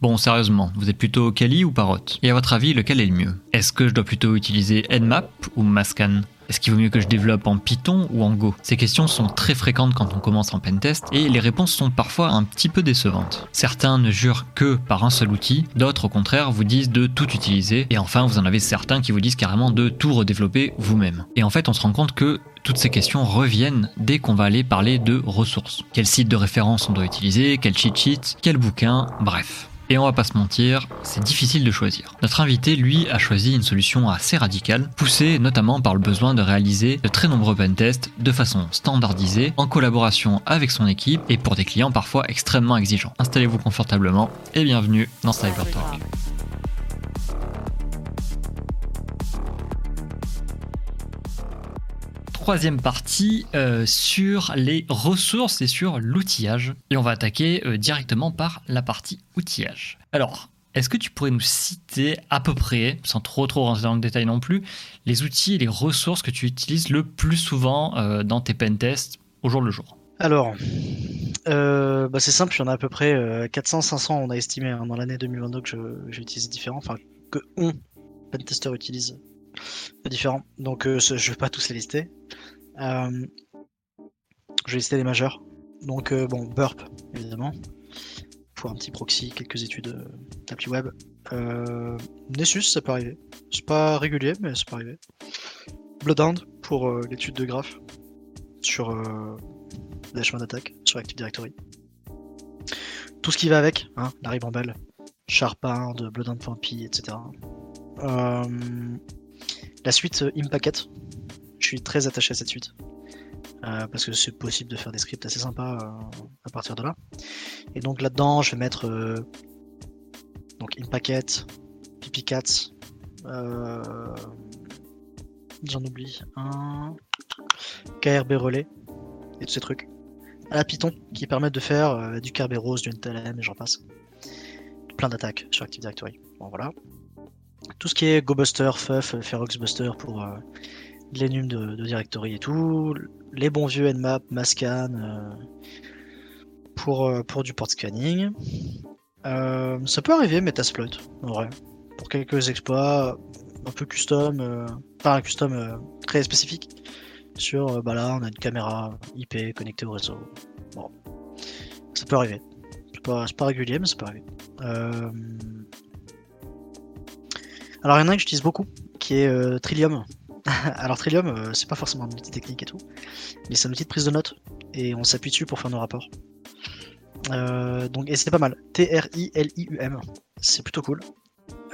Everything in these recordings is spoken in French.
Bon, sérieusement, vous êtes plutôt Kali ou Parrot? Et à votre avis, lequel est le mieux? Est-ce que je dois plutôt utiliser Nmap ou Mascan? Est-ce qu'il vaut mieux que je développe en Python ou en Go? Ces questions sont très fréquentes quand on commence en pentest et les réponses sont parfois un petit peu décevantes. Certains ne jurent que par un seul outil, d'autres au contraire vous disent de tout utiliser et enfin vous en avez certains qui vous disent carrément de tout redévelopper vous-même. Et en fait on se rend compte que toutes ces questions reviennent dès qu'on va aller parler de ressources. Quel site de référence on doit utiliser, quel cheat sheet, quel bouquin, bref. Et on va pas se mentir, c'est difficile de choisir. Notre invité, lui, a choisi une solution assez radicale, poussée notamment par le besoin de réaliser de très nombreux pentests de façon standardisée, en collaboration avec son équipe et pour des clients parfois extrêmement exigeants. Installez-vous confortablement et bienvenue dans CyberTalk. Troisième partie euh, sur les ressources et sur l'outillage. Et on va attaquer euh, directement par la partie outillage. Alors, est-ce que tu pourrais nous citer à peu près, sans trop trop rentrer dans le détail non plus, les outils et les ressources que tu utilises le plus souvent euh, dans tes pentests au jour le jour? Alors, bah c'est simple, il y en a à peu près 400-500, on a estimé hein, dans l'année 2022 que j'utilise différents, enfin que on, pentester, utilise différents. Donc je vais pas tous les lister. Euh, je vais lister les majeurs. Donc, euh, bon, Burp, évidemment. Pour un petit proxy, quelques études euh, d'appli web. Nessus, ça peut arriver. C'est pas régulier, mais ça peut arriver. Bloodhound pour l'étude de graph sur les chemins d'attaque, sur Active Directory. Tout ce qui va avec, hein, la ribambelle, Sharphound, Bloodhound.py, etc. la suite Impacket, je suis très attaché à cette suite. Euh, parce que c'est possible de faire des scripts assez sympas euh, à partir de là. Et donc là-dedans, je vais mettre euh, donc InPacket, PipiCats, j'en oublie un, KRB Relais et tous ces trucs. À la Python qui permettent de faire du Kerberos, du NTLM et j'en passe. Plein d'attaques sur Active Directory. Bon voilà. Tout ce qui est GoBuster, FUF, FeroxBuster pour l'enum de, de, directory et tout, les bons vieux Nmap, Mascan euh, pour, euh, pour du port scanning. Euh, ça peut arriver Metasploit, en vrai, pour quelques exploits un peu custom, pas un custom très spécifique. Sur, bah là, on a une caméra IP connectée au réseau. Bon, ça peut arriver. C'est pas, pas régulier, mais ça peut arriver. Alors, il y en a un que j'utilise beaucoup, qui est Trillium. Alors Trillium, euh, c'est pas forcément un outil technique et tout, mais c'est un outil de prise de notes et on s'appuie dessus pour faire nos rapports. Euh, donc et c'est pas mal. T-R-I-L-I-U-M, c'est plutôt cool.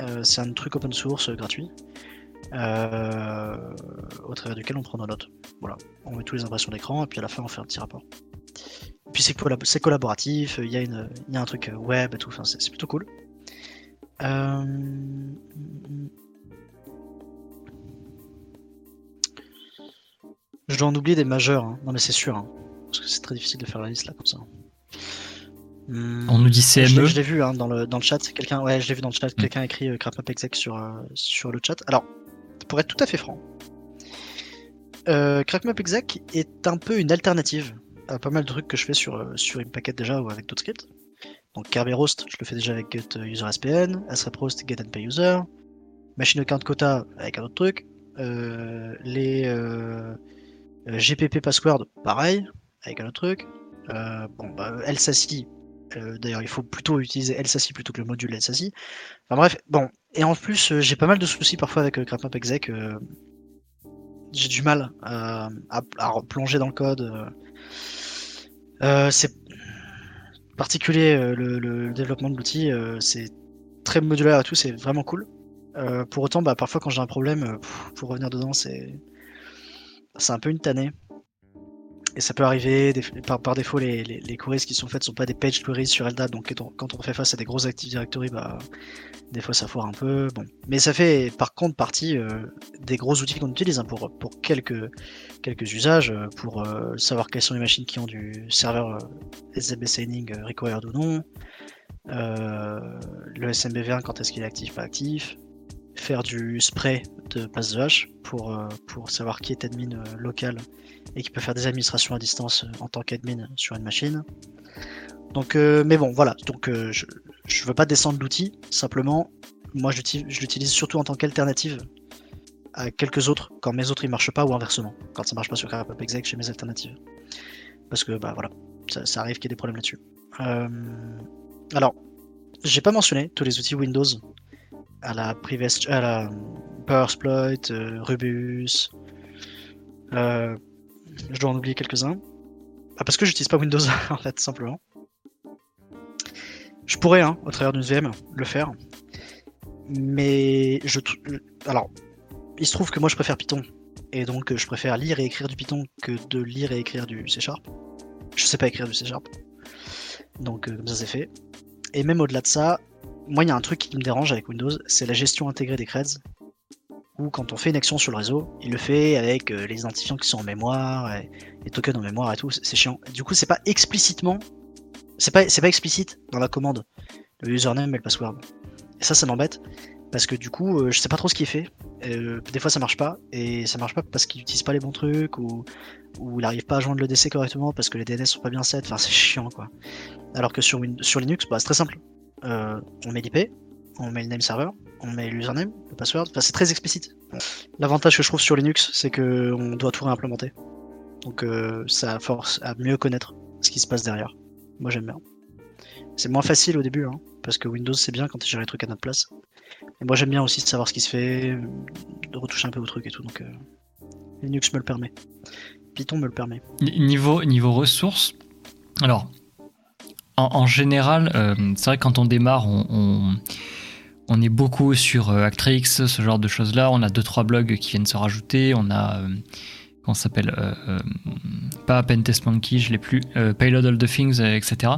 Euh, c'est un truc open source gratuit au travers duquel on prend nos notes. Voilà, on met toutes les impressions d'écran et puis à la fin on fait un petit rapport. Puis c'est collaboratif, il y, a un truc web et tout, c'est plutôt cool. Je dois en oublier des majeurs, hein. non mais c'est sûr, hein. parce que c'est très difficile de faire la liste là comme ça. Hmm. On nous dit CME. Je l'ai vu hein, dans, le, dans le chat, quelqu'un ouais, je l'ai vu dans le chat, hmm. quelqu'un a écrit euh, exec sur, euh, sur le chat. Alors, pour être tout à fait franc, euh, exec est un peu une alternative à pas mal de trucs que je fais sur, euh, sur Impacket déjà ou avec d'autres scripts. Donc Kerberoast, je le fais déjà avec Get User SPN, AsReproast, Get and Pay Quota avec un autre truc, les euh, GPP Password, pareil, avec un autre truc. Euh, bon, bah, euh, d'ailleurs, il faut plutôt utiliser LSASI plutôt que le module LSASI. Enfin bref, bon. Et en plus, j'ai pas mal de soucis parfois avec CrapMap Exec. j'ai du mal à, à, plonger dans le code. c'est particulier le, développement de l'outil. c'est très modulaire et tout, c'est vraiment cool. pour autant, bah, parfois quand j'ai un problème, pour revenir dedans, c'est c'est un peu une tannée. Et ça peut arriver, par, défaut, les, queries qui sont faites sont pas des page queries sur LDAP, donc quand on, fait face à des gros Active Directory, bah, des fois ça foire un peu. Bon. Mais ça fait par contre partie euh, des gros outils qu'on utilise hein, pour, quelques usages, euh, pour euh, savoir quelles sont les machines qui ont du serveur SZB signing required ou non, le SMBV1 quand est-ce qu'il est actif, pas actif, faire du spray de passe de hache pour, euh, pour savoir qui est admin euh, local et qui peut faire des administrations à distance euh, en tant qu'admin sur une machine. Donc, mais bon, voilà. Donc, je, je veux pas descendre l'outil, simplement, moi je l'utilise surtout en tant qu'alternative à quelques autres quand mes autres ils marchent pas ou inversement, quand ça marche pas sur CarPop Exec chez mes alternatives. Parce que bah voilà, ça, arrive qu'il y ait des problèmes là-dessus. Euh, alors, j'ai pas mentionné tous les outils Windows à la, à la Powersploit, euh, Rubus. Euh, je dois en oublier quelques-uns. Ah, parce que j'utilise pas Windows en fait, simplement. Je pourrais, hein, au travers d'une VM, le faire. Mais je. Alors, il se trouve que moi je préfère Python. Et donc je préfère lire et écrire du Python que de lire et écrire du C Sharp. Je sais pas écrire du C Sharp. Donc euh, comme ça c'est fait. Et même au-delà de ça, moi il y a un truc qui me dérange avec Windows, c'est la gestion intégrée des creds. Où quand on fait une action sur le réseau, il le fait avec euh, les identifiants qui sont en mémoire, les tokens en mémoire et tout, c'est chiant. Du coup c'est pas explicitement, c'est pas, pas explicite dans la commande, le username et le password. Et ça ça m'embête, parce que du coup euh, je sais pas trop ce qui est fait, euh, des fois ça marche pas, et ça marche pas parce qu'il utilise pas les bons trucs, ou, ou il arrive pas à joindre le DC correctement parce que les DNS sont pas bien set, enfin c'est chiant quoi. Alors que sur, sur Linux, bah, c'est très simple. Euh, on met l'IP, on met le name server, on met l'username, le password, enfin c'est très explicite. L'avantage que je trouve sur Linux, c'est qu'on doit tout réimplémenter. Donc euh, ça force à mieux connaître ce qui se passe derrière. Moi j'aime bien. C'est moins facile au début, hein, parce que Windows c'est bien quand tu gères les trucs à notre place. Et moi j'aime bien aussi savoir ce qui se fait, de retoucher un peu au truc et tout, donc euh, Linux me le permet. Python me le permet. Niveau, niveau ressources, alors en, général, euh, c'est vrai que quand on démarre, on, est beaucoup sur euh, Actrix, ce genre de choses-là. On a deux trois blogs qui viennent se rajouter. On a comment ça s'appelle Pas Pentest Monkey, je l'ai plus. Payload All the Things, etc.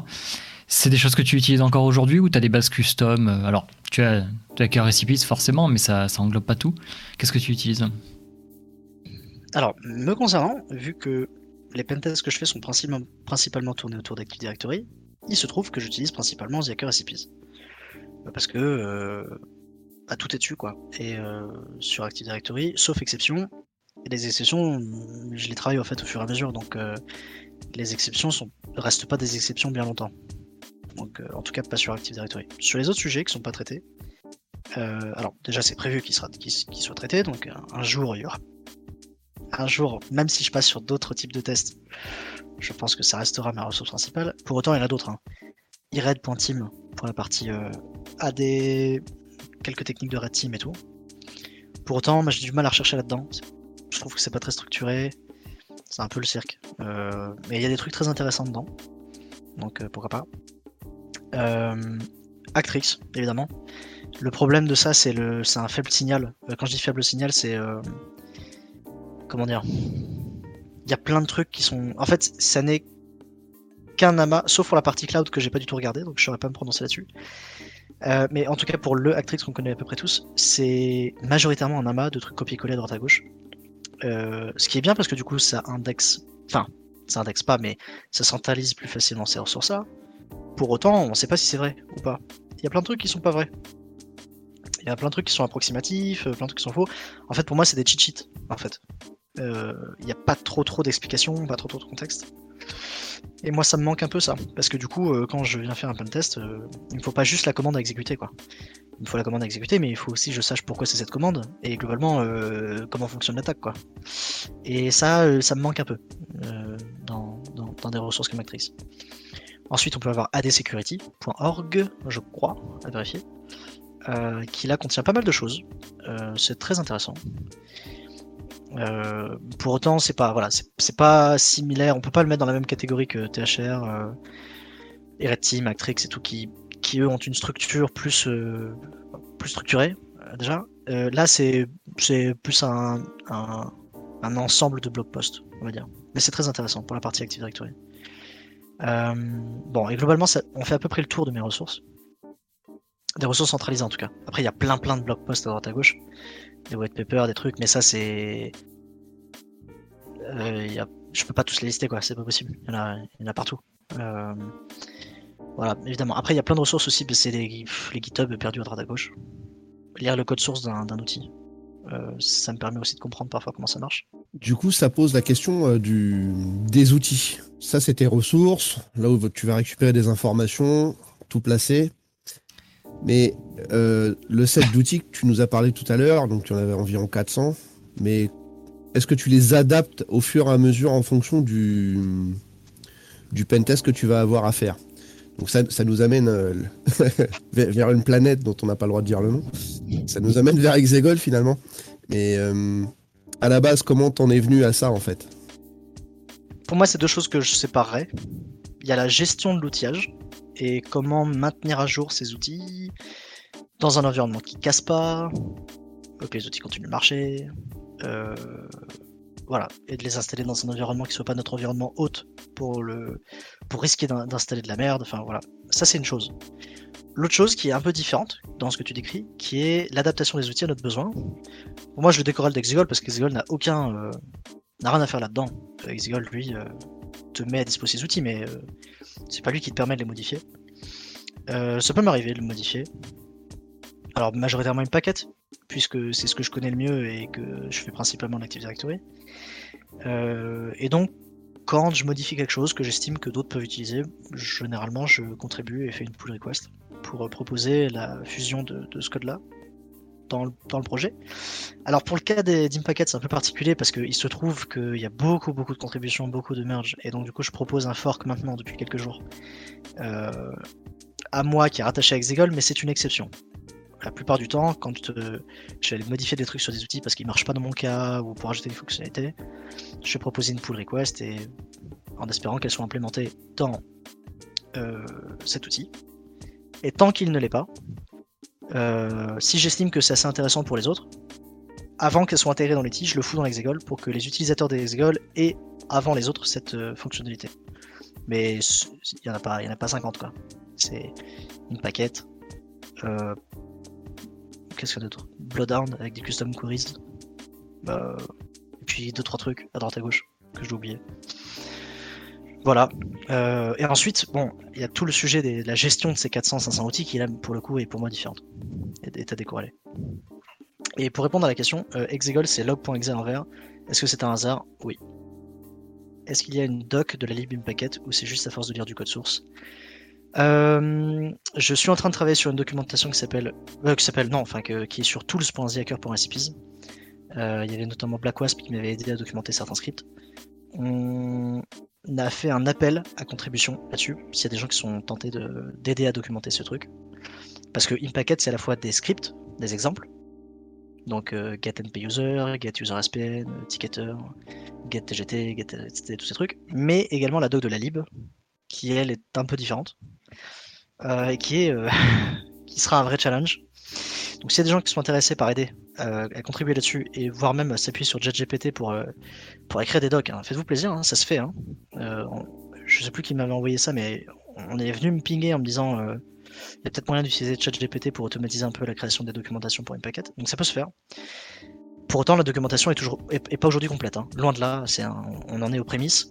C'est des choses que tu utilises encore aujourd'hui ou tu as des bases custom Alors, tu as, tu as Recipes forcément, mais ça, ça englobe pas tout. Qu'est-ce que tu utilises? Alors, me concernant, vu que les pentests que je fais sont principalement, tournés autour d'Active Directory, il se trouve que j'utilise principalement Ziaker Recipes. Parce que euh, bah, tout est dessus, quoi. Et euh, sur Active Directory, sauf exception, et les exceptions, je les travaille en fait au fur et à mesure, donc euh, les exceptions ne restent pas des exceptions bien longtemps. Donc en tout cas pas sur Active Directory. Sur les autres sujets qui sont pas traités, euh, alors déjà c'est prévu qu'il soit traité, donc un, jour il y aura. Un jour, même si je passe sur d'autres types de tests, je pense que ça restera ma ressource principale. Pour autant, il y en a d'autres. Hein. pour la partie euh, AD, quelques techniques de Red Team et tout. Pour autant, j'ai du mal à rechercher là-dedans. Je trouve que c'est pas très structuré. C'est un peu le cirque. Euh, mais il y a des trucs très intéressants dedans. Donc pourquoi pas. Actrix, évidemment. Le problème de ça, c'est un faible signal. Euh, quand je dis faible signal, c'est euh, comment dire? Il y a plein de trucs qui sont. En fait, ça n'est qu'un amas, sauf pour la partie cloud que j'ai pas du tout regardé, donc je saurais pas me prononcer là-dessus. Euh, mais en tout cas, pour le Actrix qu'on connaît à peu près tous, c'est majoritairement un amas de trucs copier-coller à droite à gauche. ce qui est bien parce que du coup, ça indexe. Enfin, ça indexe pas, mais ça centralise plus facilement ces ressources-là. Pour autant, on sait pas si c'est vrai ou pas. Il y a plein de trucs qui sont pas vrais. Il y a plein de trucs qui sont approximatifs, euh, plein de trucs qui sont faux. En fait, pour moi, c'est des cheat sheets, en fait. Euh, il n'y a pas trop trop d'explications, pas trop trop de contexte. Et moi, ça me manque un peu ça, parce que du coup, euh, quand je viens faire un pentest, il ne faut pas juste la commande à exécuter, quoi. Il me faut la commande à exécuter, mais il faut aussi que je sache pourquoi c'est cette commande, et globalement, comment fonctionne l'attaque, quoi. Et ça, ça me manque un peu dans, des ressources comme Actrice. Ensuite, on peut avoir adsecurity.org, je crois, à vérifier. Euh, qui là contient pas mal de choses. Euh, c'est très intéressant. Euh, pour autant, c'est pas voilà, c'est pas similaire. On peut pas le mettre dans la même catégorie que THR, Team, Actrix et tout, qui, qui eux ont une structure plus plus structurée déjà. là, c'est c'est plus un, un, un, ensemble de blog posts, on va dire. Mais c'est très intéressant pour la partie Active Directory. bon, et globalement, ça, on fait à peu près le tour de mes ressources. Des ressources centralisées en tout cas. Après, il y a plein plein de blog posts à droite à gauche. Des white papers, des trucs, mais ça c'est. Euh, y a... Je peux pas tous les lister quoi, c'est pas possible. Il y en a, y en a partout. Euh... Voilà, évidemment. Après, il y a plein de ressources aussi, c'est les, les GitHub perdus à droite à gauche. Lire le code source d'un outil. Euh, ça me permet aussi de comprendre parfois comment ça marche. Du coup, ça pose la question euh, du, des outils. Ça, c'est tes ressources, là où tu vas récupérer des informations, tout placer. Mais euh, le set d'outils que tu nous as parlé tout à l'heure, donc tu en avais environ 400, mais est-ce que tu les adaptes au fur et à mesure en fonction du, du pentest que tu vas avoir à faire? Donc ça, ça nous amène euh, vers une planète dont on n'a pas le droit de dire le nom. Ça nous amène vers Exegol finalement. Mais euh, à la base, comment t'en es venu à ça en fait? Pour moi, c'est deux choses que je séparerais. Il y a la gestion de l'outillage et comment maintenir à jour ces outils dans un environnement qui casse pas, que les outils continuent de marcher, euh, voilà, et de les installer dans un environnement qui soit pas notre environnement hôte pour le pour risquer d'installer de la merde. Enfin voilà, ça c'est une chose. L'autre chose qui est un peu différente dans ce que tu décris, qui est l'adaptation des outils à notre besoin. moi, je le décoral d'Exegol parce qu'Exegol n'a aucun, euh, n'a rien à faire là-dedans. Exegol, lui, euh, te met à disposition ses outils, mais c'est pas lui qui te permet de les modifier. ça peut m'arriver de le modifier. Alors majoritairement une paquette, puisque c'est ce que je connais le mieux et que je fais principalement l'Active Directory. Euh, et donc, quand je modifie quelque chose que j'estime que d'autres peuvent utiliser, généralement je contribue et fais une pull request pour euh, proposer la fusion de, ce code-là dans le, projet. Alors pour le cas des d'Impacket, c'est un peu particulier parce qu'il se trouve qu'il y a beaucoup beaucoup de contributions, beaucoup de merge, et donc du coup je propose un fork maintenant depuis quelques jours euh, à moi qui est rattaché à Exegol, mais c'est une exception la plupart du temps, quand je vais modifier des trucs sur des outils parce qu'ils marchent pas dans mon cas ou pour ajouter des fonctionnalités, je vais proposer une pull request et en espérant qu'elle soit implémentée dans euh, cet outil. Et tant qu'il ne l'est pas, euh, si j'estime que c'est assez intéressant pour les autres, avant qu'elle soit intégrée dans l'outil, je le fous dans l'Exegol pour que les utilisateurs d'Exegol aient avant les autres cette fonctionnalité. Mais il n'y en, a pas, en a pas 50 quoi. C'est une paquette. Euh, qu'est-ce qu'il y a d'autre? Bloodhound avec des custom queries. Bah, et puis deux trois trucs à droite à gauche que je dois oublier. Voilà. Euh, et ensuite, bon, il y a tout le sujet de la gestion de ces 400-500 outils qui là pour le coup est pour moi différente et est à décorréler. Et pour répondre à la question, euh, Exegol c'est log.exe en vert. Est-ce que c'est un hasard? Oui. Est-ce qu'il y a une doc de la lib packet ou c'est juste à force de lire du code source? Euh, je suis en train de travailler sur une documentation qui s'appelle, qui s'appelle non, enfin qui est sur tools.zihacker.recipes. Euh, il y avait notamment BlackWasp qui m'avait aidé à documenter certains scripts. A fait un appel à contribution là-dessus, s'il y a des gens qui sont tentés d'aider à documenter ce truc. Parce que Impacket, c'est à la fois des scripts, des exemples, donc euh, get SPN, ticketer, get tgt, get tous ces trucs, mais également la doc de la lib, qui elle est un peu différente. Euh, et qui est euh, qui sera un vrai challenge. Donc s'il y a des gens qui sont intéressés par aider euh, à contribuer là-dessus et voire même s'appuyer sur JetGPT pour pour écrire des docs, hein, faites-vous plaisir, hein, ça se fait. Hein. je sais plus qui m'avait envoyé ça, mais on est venu me pinguer en me disant il y a peut-être moyen d'utiliser ChatGPT pour automatiser un peu la création des documentations pour une paquette. Donc ça peut se faire. Pour autant, la documentation est toujours pas aujourd'hui complète. Loin de là, on en est aux prémices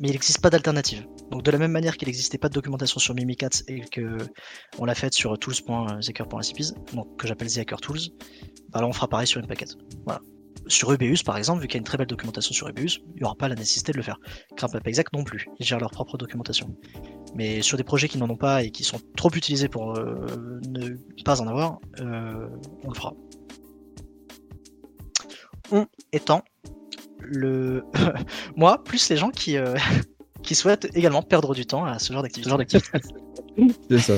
mais il n'existe pas d'alternative. Donc de la même manière qu'il n'existait pas de documentation sur Mimikatz et que on l'a faite sur tools.zaker.recipes, donc que j'appelle Zaker Tools, bah là on fera pareil sur une paquette. Voilà. Sur Ubeus par exemple, vu qu'il y a une très belle documentation sur Ubeus, il n'y aura pas la nécessité de le faire. CrampUp Exact non plus, ils gèrent leur propre documentation. Mais sur des projets qui n'en ont pas et qui sont trop utilisés pour euh, ne pas en avoir, euh, on le fera. On étant le moi plus les gens qui euh, qui souhaitent également perdre du temps à ce genre d'activité. C'est ça.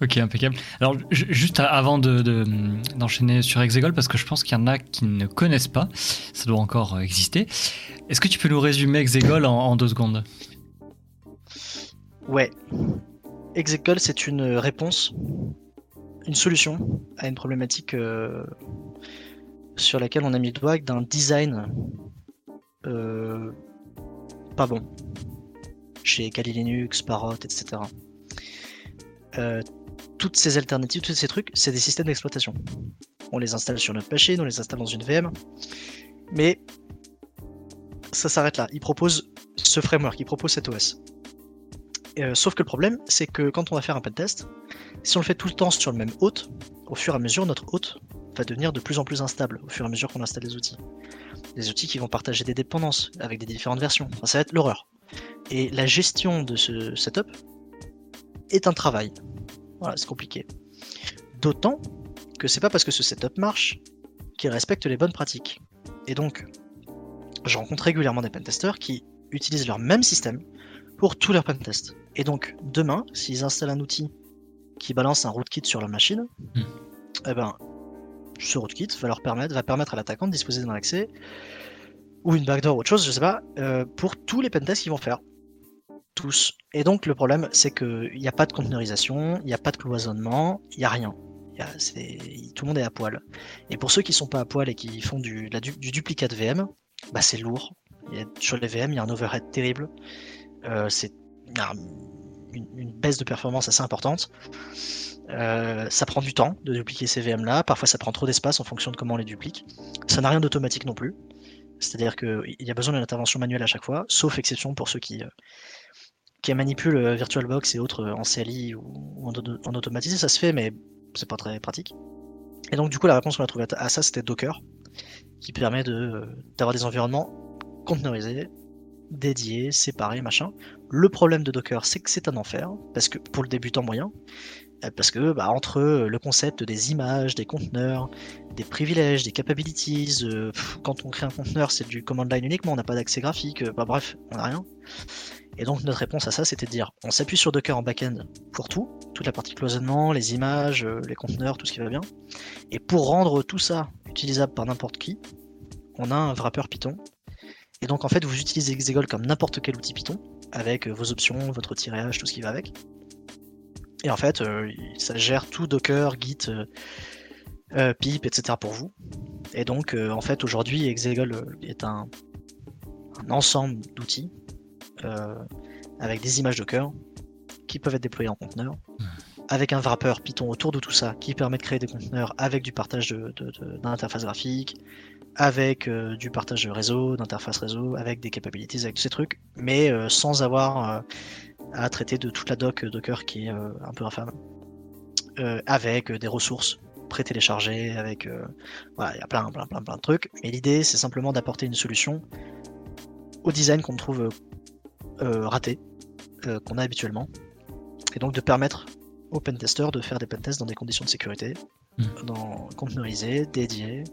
ok, impeccable. Alors, juste avant d'enchaîner de, sur Exegol, parce que je pense qu'il y en a qui ne connaissent pas, ça doit encore exister. Est-ce que tu peux nous résumer Exegol en, deux secondes? Ouais. Exegol, c'est une réponse, une solution à une problématique euh, sur laquelle on a mis le doigt d'un design euh, pas bon chez Kali Linux, Parrot, etc. Euh, toutes ces alternatives, tous ces trucs, c'est des systèmes d'exploitation. On les installe sur notre machine, on les installe dans une VM, mais ça s'arrête là. Ils proposent ce framework, ils proposent cet OS. Euh, sauf que le problème, c'est que quand on va faire un test, si on le fait tout le temps sur le même hôte, au fur et à mesure, notre hôte va devenir de plus en plus instable au fur et à mesure qu'on installe des outils. Des outils qui vont partager des dépendances avec des différentes versions. ça va être l'horreur. Et la gestion de ce setup est un travail. Voilà, c'est compliqué. D'autant que c'est pas parce que ce setup marche qu'il respecte les bonnes pratiques. Et donc, je rencontre régulièrement des pentesters qui utilisent leur même système pour tous leurs pentests. Et donc, demain, s'ils installent un outil qui balance un rootkit sur leur machine, Hmm. eh ben, ce rootkit va leur permettre, va permettre à l'attaquant de disposer d'un accès ou une backdoor ou autre chose, je sais pas, euh, pour tous les pentests qu'ils vont faire. Tous. Et donc, le problème, c'est qu'il n'y a pas de conteneurisation, il n'y a pas de cloisonnement, il n'y a rien. Y a- tout le monde est à poil. Et pour ceux qui sont pas à poil et qui font du, la du, du duplicat de VM, bah c'est lourd. Il y a- sur les VM, il y a un overhead terrible. Euh, c'est une, baisse de performance assez importante. Euh, ça prend du temps de dupliquer ces VM là. Parfois, ça prend trop d'espace en fonction de comment on les duplique. Ça n'a rien d'automatique non plus. C'est-à-dire qu'il y a besoin d'une intervention manuelle à chaque fois, sauf exception pour ceux qui, euh, manipulent euh, VirtualBox et autres en CLI ou, en, auto- en automatisé. Ça se fait, mais c'est pas très pratique. Et donc, du coup, la réponse qu'on a trouvée à ça, c'était Docker, qui permet de, d'avoir des environnements conteneurisés, dédiés, séparés, machin. Le problème de Docker, c'est que c'est un enfer, parce que pour le débutant moyen, euh, parce que bah, entre le concept des images, des conteneurs, des privilèges, des capabilities, euh, quand on crée un conteneur, c'est du command line uniquement, on n'a pas d'accès graphique, euh, bah, bref, on n'a rien. Et donc notre réponse à ça, c'était de dire, on s'appuie sur Docker en back-end pour tout, toute la partie cloisonnement, les images, les conteneurs, tout ce qui va bien. Et pour rendre tout ça utilisable par n'importe qui, on a un wrapper Python. Et donc en fait, vous utilisez Exegol comme n'importe quel outil Python, avec euh, vos options, votre tirage, tout ce qui va avec. Et en fait, euh, ça gère tout Docker, Git, euh, euh, pip, etc. pour vous. Et donc, euh, en fait, aujourd'hui, Exegol est un, un ensemble d'outils avec des images Docker qui peuvent être déployées en conteneur, avec un wrapper Python autour de tout ça qui permet de créer des conteneurs avec du partage de- de- de- d'interface graphique, avec euh, du partage de réseau, d'interface réseau, avec des capabilities, avec tous ces trucs, mais euh, sans avoir euh, à traiter de toute la doc Docker qui est un peu infâme, avec des ressources pré-téléchargées, avec voilà, il y a plein, plein, plein, plein de trucs. Mais l'idée, c'est simplement d'apporter une solution au design qu'on trouve raté, qu'on a habituellement, et donc de permettre aux pentesters de faire des pentests dans des conditions de sécurité, Mhm. dans, conteneurisées, dédiées,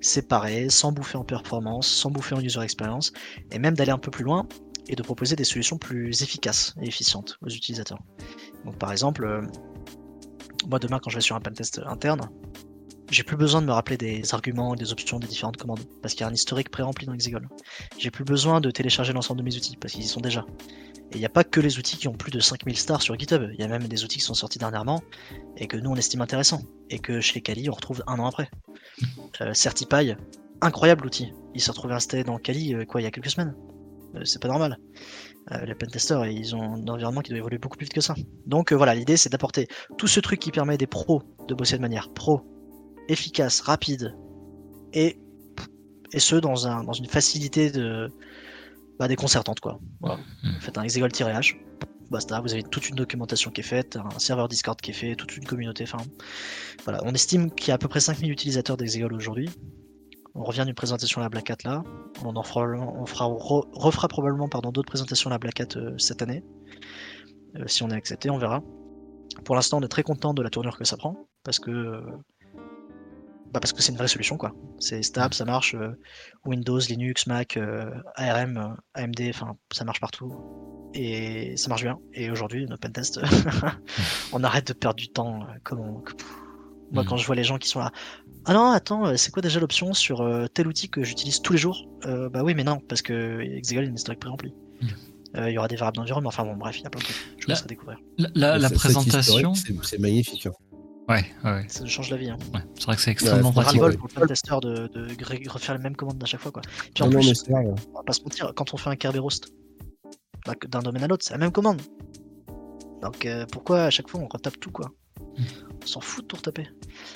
séparées, sans bouffer en performance, sans bouffer en user experience, et même d'aller un peu plus loin et de proposer des solutions plus efficaces et efficientes aux utilisateurs. Donc par exemple, euh, moi demain quand je vais sur un pentest interne, j'ai plus besoin de me rappeler des arguments des options des différentes commandes, parce qu'il y a un historique pré-rempli dans Exegol. J'ai plus besoin de télécharger l'ensemble de mes outils, parce qu'ils y sont déjà. Et il n'y a pas que les outils qui ont plus de 5000 stars sur GitHub, il y a même des outils qui sont sortis dernièrement, et que nous on estime intéressants, et que chez Kali on retrouve un an après. Euh, Certify, incroyable outil. Il s'est retrouvé installé dans Kali euh, quoi, il y a quelques semaines. Euh, c'est pas normal. Euh, les pentesters, ils ont un environnement qui doit évoluer beaucoup plus vite que ça. Donc euh, voilà, l'idée c'est d'apporter tout ce truc qui permet des pros de bosser de manière pro, efficace, rapide, et, et ce dans, un, dans une facilité de bah, déconcertante quoi. Voilà. Faites un exegol-h, basta, vous avez toute une documentation qui est faite, un serveur Discord qui est fait, toute une communauté, enfin voilà. On estime qu'il y a à peu près 5000 utilisateurs d'Exegol aujourd'hui. On revient d'une présentation à la Black Hat là. On en fera, on fera, on re- refera probablement pardon, d'autres présentations à la Black Hat euh, cette année. Euh, si on est accepté, on verra. Pour l'instant, on est très content de la tournure que ça prend parce que euh, bah parce que c'est une vraie solution quoi. C'est stable, ça marche. euh, Windows, Linux, Mac, euh, ARM, euh, AMD, enfin ça marche partout et ça marche bien. Et aujourd'hui, nos pentest, on arrête de perdre du temps. euh, Comme on-. Moi, Mhm. quand je vois les gens qui sont là, ah non, attends, c'est quoi déjà l'option sur euh, tel outil que j'utilise tous les jours? Euh, Bah oui, mais non, parce que Exegol est une historique pré-remplie. Euh, Il y aura des variables d'environnement. Enfin bon, bref, il y a plein de trucs. Je vous Là- laisserai découvrir. La, la- présentation. C'est magnifique. hein. Ouais, ouais. Ça change la vie. Hein. ouais. C'est vrai que c'est extrêmement Ouais, pratique. pour le pentester de, refaire les mêmes commandes à chaque fois. Quoi. Puis en Non, non, plus, mais on va pas se mentir, quand on fait un Kerberos bah, d'un domaine à l'autre, c'est la même commande. Donc euh, pourquoi à chaque fois on retape tout quoi? On s'en fout de tout retaper.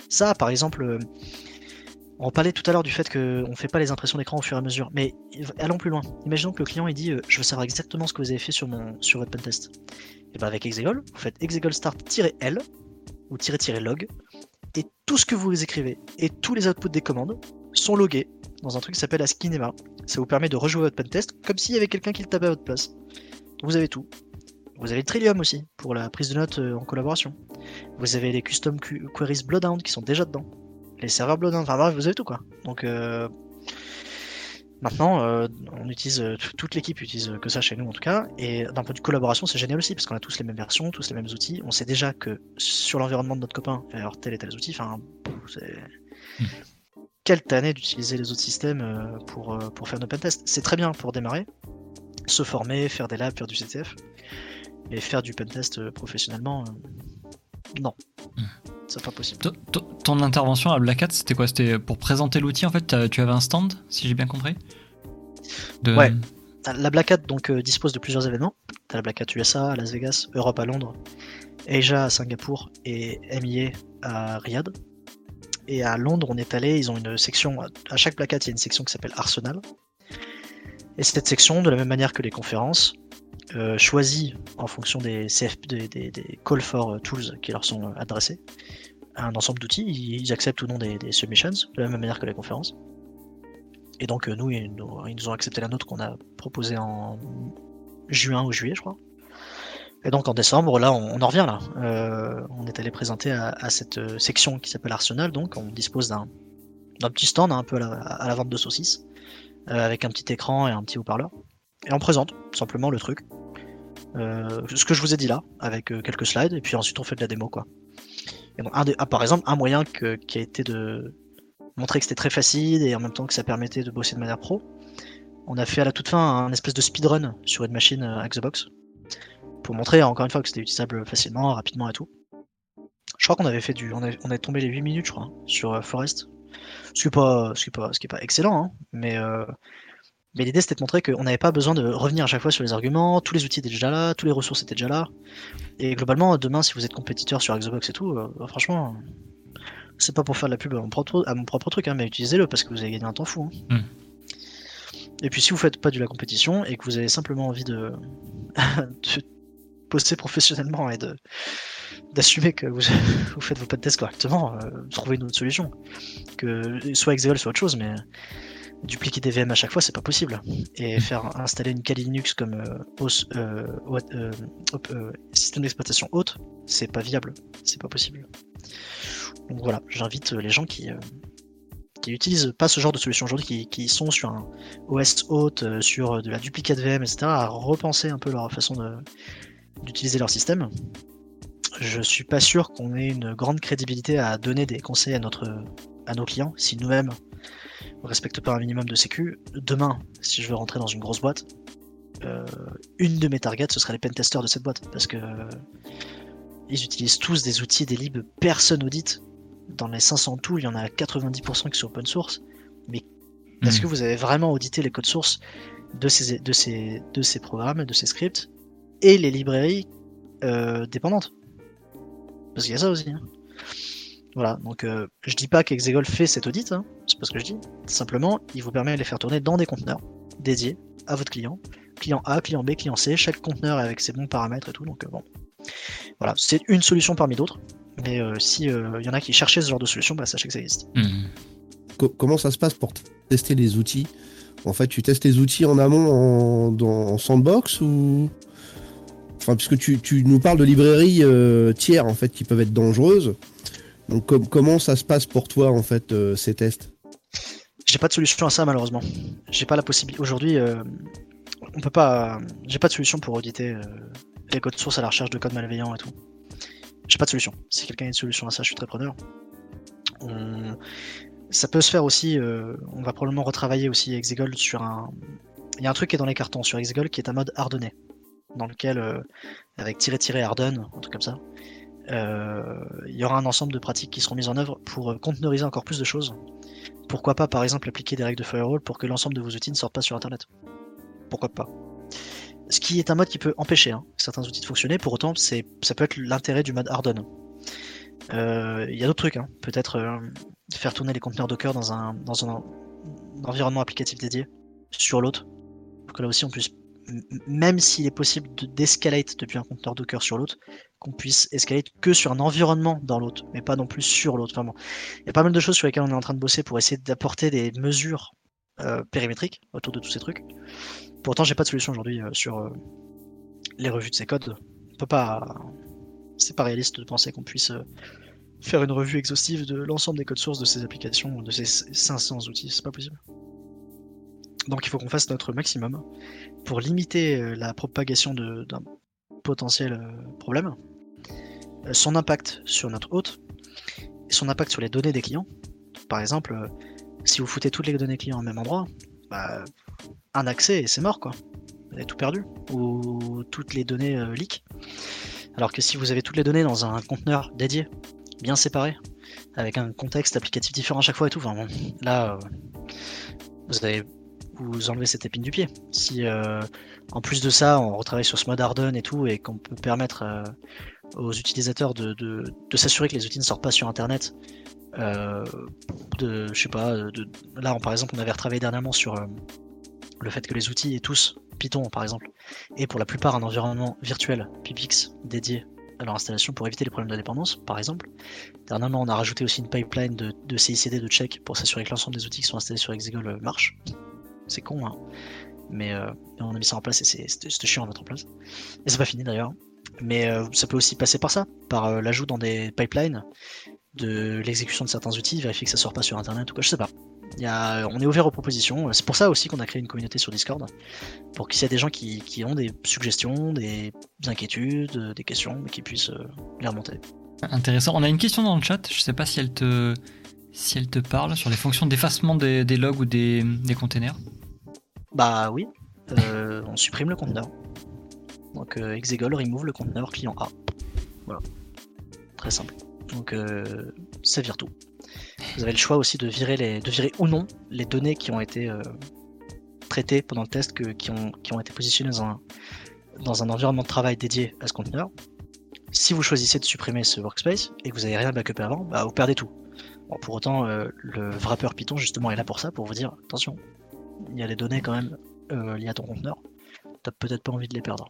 Ça, par exemple, euh, on parlait tout à l'heure du fait qu'on fait pas les impressions d'écran au fur et à mesure, mais allons plus loin. Imaginons que le client il dit euh, je veux savoir exactement ce que vous avez fait sur mon sur votre pentest. Et ben avec Exegol, vous faites exegol start-l ou -log et tout ce que vous écrivez et tous les outputs des commandes sont logués dans un truc qui s'appelle Askinema. Ça vous permet de rejouer votre pentest comme s'il y avait quelqu'un qui le tapait à votre place. Vous avez tout. Vous avez Trillium aussi pour la prise de notes euh, en collaboration. Vous avez les custom Qu- queries Bloodhound qui sont déjà dedans. Les serveurs Bloodhound, enfin bref, vous avez tout quoi. Donc euh, maintenant, euh, on utilise euh, toute l'équipe utilise euh, que ça chez nous en tout cas. Et d'un point de vue collaboration, c'est génial aussi parce qu'on a tous les mêmes versions, tous les mêmes outils. On sait déjà que sur l'environnement de notre copain, il va y avoir tel et tel outil. Enfin, c'est Hmm. quelle tannée d'utiliser les autres systèmes pour, pour faire nos pentests. C'est très bien pour démarrer, se former, faire des labs, faire du CTF. Et faire du pentest professionnellement, non. Hmm. C'est pas possible. Ton- intervention à Black Hat, c'était quoi? C'était pour présenter l'outil en fait? Tu avais un stand, si j'ai bien compris? De- Ouais. La Black Hat donc, euh, dispose de plusieurs événements. T'as la Black Hat USA à Las Vegas, Europe à Londres, Asia à Singapour et MIA à Riyad. Et à Londres, on est allé, ils ont une section, à chaque Black Hat, il y a une section qui s'appelle Arsenal. Et cette section, de la même manière que les conférences, euh, choisit en fonction des, CF, des, des- des call for tools qui leur sont euh, adressés, un ensemble d'outils. Ils, acceptent ou non des, submissions, de la même manière que les conférences. Et donc euh, nous, ils nous, ont accepté la nôtre qu'on a proposée en juin ou juillet, je crois. Et donc en décembre, là, on, en revient là. Euh, on est allé présenter à, cette euh, section qui s'appelle Arsenal, donc on dispose d'un petit stand hein, un peu à la, vente de saucisses, avec un petit écran et un petit haut-parleur. Et on présente simplement le truc. Ce que je vous ai dit là, avec quelques slides, et puis ensuite on fait de la démo quoi. Et un ah, par exemple, un moyen qui a été de montrer que c'était très facile et en même temps que ça permettait de bosser de manière pro, on a fait à la toute fin un espèce de speedrun sur une machine euh, avec The Box pour montrer encore une fois que c'était utilisable facilement, rapidement et tout. Je crois qu'on avait fait du. On est, tombé les 8 minutes, je crois, hein, sur euh, Forest. Ce qui est pas, pas, ce pas excellent, hein, mais, euh, mais l'idée c'était de montrer qu'on n'avait pas besoin de revenir à chaque fois sur les arguments, tous les outils étaient déjà là, toutes les ressources étaient déjà là. Et globalement, demain, si vous êtes compétiteur sur Xbox et tout, euh, franchement, c'est pas pour faire de la pub à mon propre, à mon propre truc, hein, mais utilisez-le parce que vous allez gagner un temps fou. hein. Mm. Et puis si vous faites pas de la compétition et que vous avez simplement envie de, de bosser professionnellement et de d'assumer que vous, vous faites vos tests correctement, euh, trouvez une autre solution. Que soit Exegol, soit autre chose, mais dupliquer des VM à chaque fois, c'est pas possible. Et faire installer une Kali Linux comme euh, euh, euh, système d'exploitation haute, c'est pas viable, c'est pas possible. Donc voilà, j'invite les gens qui, utilisent pas ce genre de solution aujourd'hui, qui, sont sur un OS haute, sur de la duplicate VM, etc., à repenser un peu leur façon d'utiliser leur système. Je suis pas sûr qu'on ait une grande crédibilité à donner des conseils à, notre, à nos clients si nous-mêmes on respecte pas un minimum de sécu. Demain, si je veux rentrer dans une grosse boîte, euh, une de mes targets ce serait les pentesters de cette boîte parce que euh, ils utilisent tous des outils des libs personne audite. Dans les 500 tools, il y en a 90% qui sont open source. Mais est-ce Hmm. que vous avez vraiment audité les codes sources de ces, de ces, de ces programmes, de ces scripts et les librairies euh, dépendantes? Parce qu'il y a ça aussi. hein. Voilà, donc je dis pas qu'Exegol fait cet audit, hein, pas ce que je dis. Simplement, il vous permet de les faire tourner dans des conteneurs dédiés à votre client. Client A, client B, client C, chaque conteneur avec ses bons paramètres et tout. Donc euh, bon, voilà, c'est une solution parmi d'autres. Mais euh, si il y en a qui cherchaient ce genre de solution, bah, sachez que ça existe. Co- comment ça se passe pour tester les outils? En fait, tu testes les outils en amont en, dans, en sandbox ou? Enfin, puisque tu, tu nous parles de librairies euh, tiers en fait qui peuvent être dangereuses. Donc, com- comment ça se passe pour toi en fait euh, ces tests? J'ai pas de solution à ça malheureusement. J'ai pas la possibilité. Aujourd'hui, euh, on peut pas. J'ai pas de solution pour auditer euh, les codes sources à la recherche de codes malveillants et tout. J'ai pas de solution. Si quelqu'un a une solution à ça, je suis très preneur. On- Ça peut se faire aussi. euh, On va probablement retravailler aussi Exegol sur un. Il y a un truc qui est dans les cartons sur Exegol qui est un mode hardenné, dans lequel euh, avec tiret tiret harden, un truc comme ça. euh, il y aura un ensemble de pratiques qui seront mises en œuvre pour euh, conteneuriser encore plus de choses. Pourquoi pas, par exemple, appliquer des règles de firewall pour que l'ensemble de vos outils ne sortent pas sur Internet Pourquoi pas Ce qui est un mode qui peut empêcher hein, certains outils de fonctionner, pour autant, c'est, ça peut être l'intérêt du mode Harden. Euh, Il y a d'autres trucs, hein. peut-être euh, faire tourner les conteneurs Docker dans un, un, environnement applicatif dédié sur l'autre, pour que là aussi on puisse, même s'il est possible de d'escalate depuis un conteneur Docker sur l'autre, qu'on puisse escalate que sur un environnement dans l'autre, mais pas non plus sur l'autre. Enfin bon, il y a pas mal de choses sur lesquelles on est en train de bosser pour essayer d'apporter des mesures euh, périmétriques autour de tous ces trucs. Pourtant, j'ai pas de solution aujourd'hui euh, sur euh, les revues de ces codes. on peut pas. C'est pas réaliste de penser qu'on puisse faire une revue exhaustive de l'ensemble des codes sources de ces applications, de ces 500 outils, c'est pas possible. Donc il faut qu'on fasse notre maximum pour limiter euh, la propagation d'un potentiel euh, problème, son impact sur notre hôte, son impact sur les données des clients. Par exemple, si vous foutez toutes les données clients au même endroit, bah, un accès et c'est mort quoi. Vous avez tout perdu. Ou toutes les données euh, leak. Alors que si vous avez toutes les données dans un conteneur dédié, bien séparé, avec un contexte applicatif différent à chaque fois et tout, enfin, là, euh, vous avez vous enlevez cette épine du pied. Si euh, en plus de ça, on retravaille sur ce mode Harden et tout, et qu'on peut permettre aux utilisateurs de, s'assurer que les outils ne sortent pas sur Internet euh, de, je sais pas, de, là par exemple on avait retravaillé dernièrement sur euh, le fait que les outils et tous Python par exemple, et pour la plupart un environnement virtuel PIPX dédié à leur installation pour éviter les problèmes de dépendance par exemple. Dernièrement on a rajouté aussi une pipeline de, de CICD de check pour s'assurer que l'ensemble des outils qui sont installés sur Exegol euh, marchent. C'est con hein. Mais on a mis ça en place et c'était chiant à mettre en place. Et c'est pas fini d'ailleurs. Mais ça peut aussi passer par ça, par l'ajout dans des pipelines de l'exécution de certains outils, vérifier que ça sort pas sur internet ou quoi, je sais pas. A, on est ouvert aux propositions. C'est pour ça aussi qu'on a créé une communauté sur Discord. Pour qu'il y ait des gens qui, qui, ont des suggestions, des inquiétudes, des questions, qui puissent euh, les remonter. Intéressant. On a une question dans le chat. Je sais pas si elle te, si elle te parle sur les fonctions d'effacement des, logs ou des, des containers. Bah oui. Euh, on supprime le conteneur. Donc euh, exegol remove le conteneur client A. Voilà. Très simple. Donc euh, ça vire tout. Vous avez le choix aussi de virer, ou non les données qui ont été euh, traitées pendant le test, qui, ont, été positionnées dans un, dans un environnement de travail dédié à ce conteneur. Si vous choisissez de supprimer ce workspace et que vous n'avez rien backupé avant, bah, vous perdez tout. Pour autant, euh, le wrapper Python justement est là pour ça, pour vous dire attention, il y a des données quand même liées à ton conteneur, t'as peut-être pas envie de les perdre.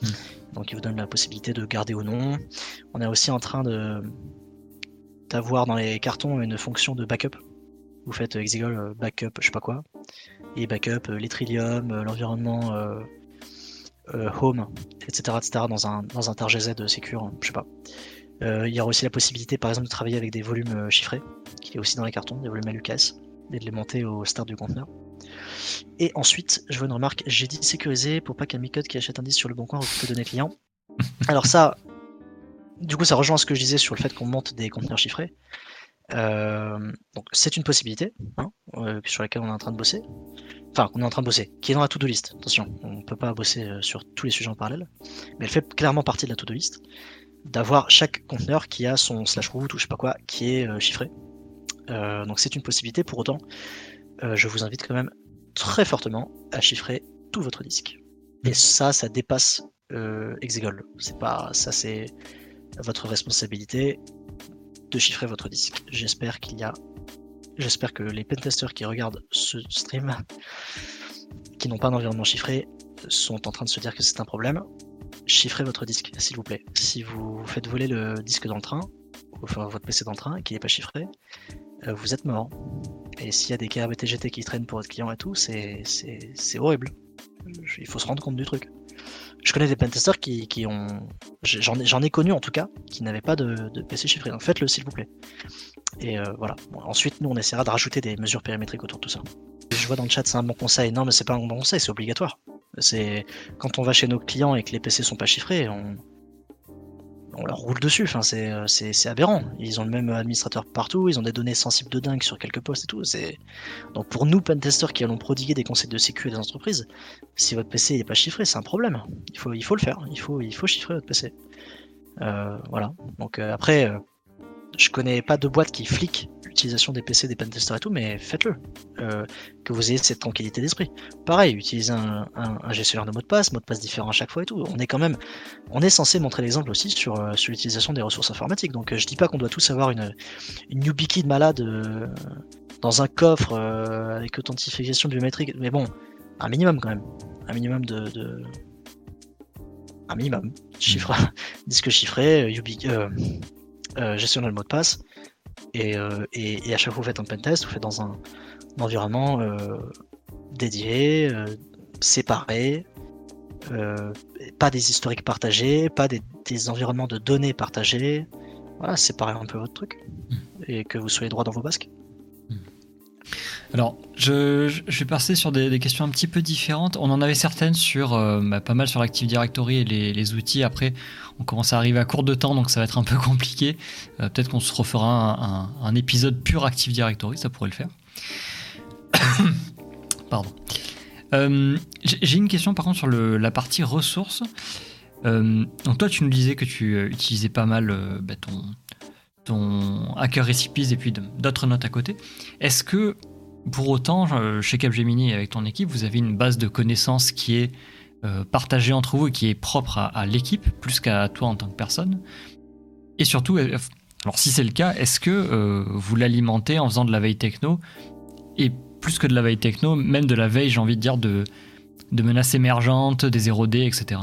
Hmm. Donc il vous donne la possibilité de garder ou non. On est aussi en train de, d'avoir dans les cartons une fonction de backup. Vous faites Exegol euh, backup, je sais pas quoi, et backup euh, les Trillium, euh, l'environnement home, etc., etc. dans un dans un tar GZ secure, je sais pas. Il y aura aussi la possibilité, par exemple, de travailler avec des volumes chiffrés, qui est aussi dans les cartons, des volumes LUKS, et de les monter au start du conteneur. Et ensuite, je vois une remarque, j'ai dit sécuriser pour pas qu'un micode qui achète un disque sur le bon coin recoupe les données clients. Alors ça, du coup, ça rejoint ce que je disais sur le fait qu'on monte des conteneurs chiffrés. Euh, donc, c'est une possibilité hein, euh, sur laquelle on est en train de bosser. Enfin, qu'on est en train de bosser, qui est dans la to-do list. Attention, on ne peut pas bosser euh, sur tous les sujets en parallèle, mais elle fait clairement partie de la to-do list d'avoir chaque conteneur qui a son slash root ou je sais pas quoi qui est chiffré. donc, c'est une possibilité. Pour autant, je vous invite quand même très fortement à chiffrer tout votre disque. Et ça, ça dépasse Exegol. C'est pas ça, c'est votre responsabilité de chiffrer votre disque. J'espère qu'il y a. J'espère que les pentesters qui regardent ce stream, qui n'ont pas d'environnement chiffré, sont en train de se dire que c'est un problème. Chiffrez votre disque, s'il vous plaît. Si vous faites voler le disque dans le train, enfin votre PC dans le train et qu'il n'est pas chiffré, euh, vous êtes mort. Et s'il y a des TGT qui traînent pour votre client et tout, c'est horrible. Il faut se rendre compte du truc je connais des pentesters qui, qui ont. J'en ai, ai, connu en tout cas, qui n'avaient pas de, PC chiffré. Donc faites-le s'il vous plaît. Et euh, voilà. ensuite, nous, on essaiera de rajouter des mesures périmétriques autour de tout ça. Je vois dans le chat, c'est un bon conseil. Non, mais c'est pas un bon conseil, c'est obligatoire. C'est quand on va chez nos clients et que les PC sont pas chiffrés, on, on leur roule dessus. Enfin, euh, c'est aberrant. Ils ont le même administrateur partout, ils ont des données sensibles de dingue sur quelques postes et tout. Donc pour nous, pentesters qui allons prodiguer des conseils de sécu à des entreprises, si votre PC n'est pas chiffré, c'est un problème. Il faut, le faire. Il faut, il faut chiffrer votre PC. Euh, voilà. Donc euh, après, je connais pas de boîte qui flique l'utilisation des PC des pentesters et tout, mais faites-le. Euh, que vous ayez cette tranquillité d'esprit. Pareil, utilisez un, gestionnaire de mots de passe, mots de passe différents à chaque fois et tout. On est quand même, on est censé montrer l'exemple aussi sur, euh, sur l'utilisation des ressources informatiques. Donc euh, je dis pas qu'on doit tous avoir une, une YubiKey de malade dans un coffre avec authentification biométrique, mais bon, un minimum quand même. Un minimum de, un minimum. Chiffre, disque chiffré, YubiKey, euh, gestionnaire de mot de passe. Euh, et, et, à chaque fois que vous faites un pentest, vous faites dans un, environnement euh, dédié, séparé, euh, pas des historiques partagés, pas des, des environnements de données partagés. Voilà, séparez un peu votre truc et que vous soyez droit dans vos basques. Alors, je, je- vais passer sur des, questions un petit peu différentes. On en avait certaines sur euh, bah, pas mal sur l'Active Directory et les, outils. Après, on commence à arriver à court de temps, donc ça va être un peu compliqué. Euh, Peut-être qu'on se refera un, épisode pur Active Directory, ça pourrait le faire. Pardon. Euh, J'ai une question par contre sur la partie ressources. Donc toi, tu nous disais que tu utilisais pas mal bah, ton, ton Hacker Recipes et puis d'autres notes à côté. Est-ce que pour autant, chez Capgemini et avec ton équipe, vous avez une base de connaissances qui est euh, partagée entre vous et qui est propre à, à l'équipe plus qu'à toi en tant que personne Et surtout, alors si c'est le cas, est-ce que euh, vous l'alimentez en faisant de la veille techno et plus que de la veille techno, même de la veille, j'ai envie de dire, de, de menaces émergentes, des 0D, etc.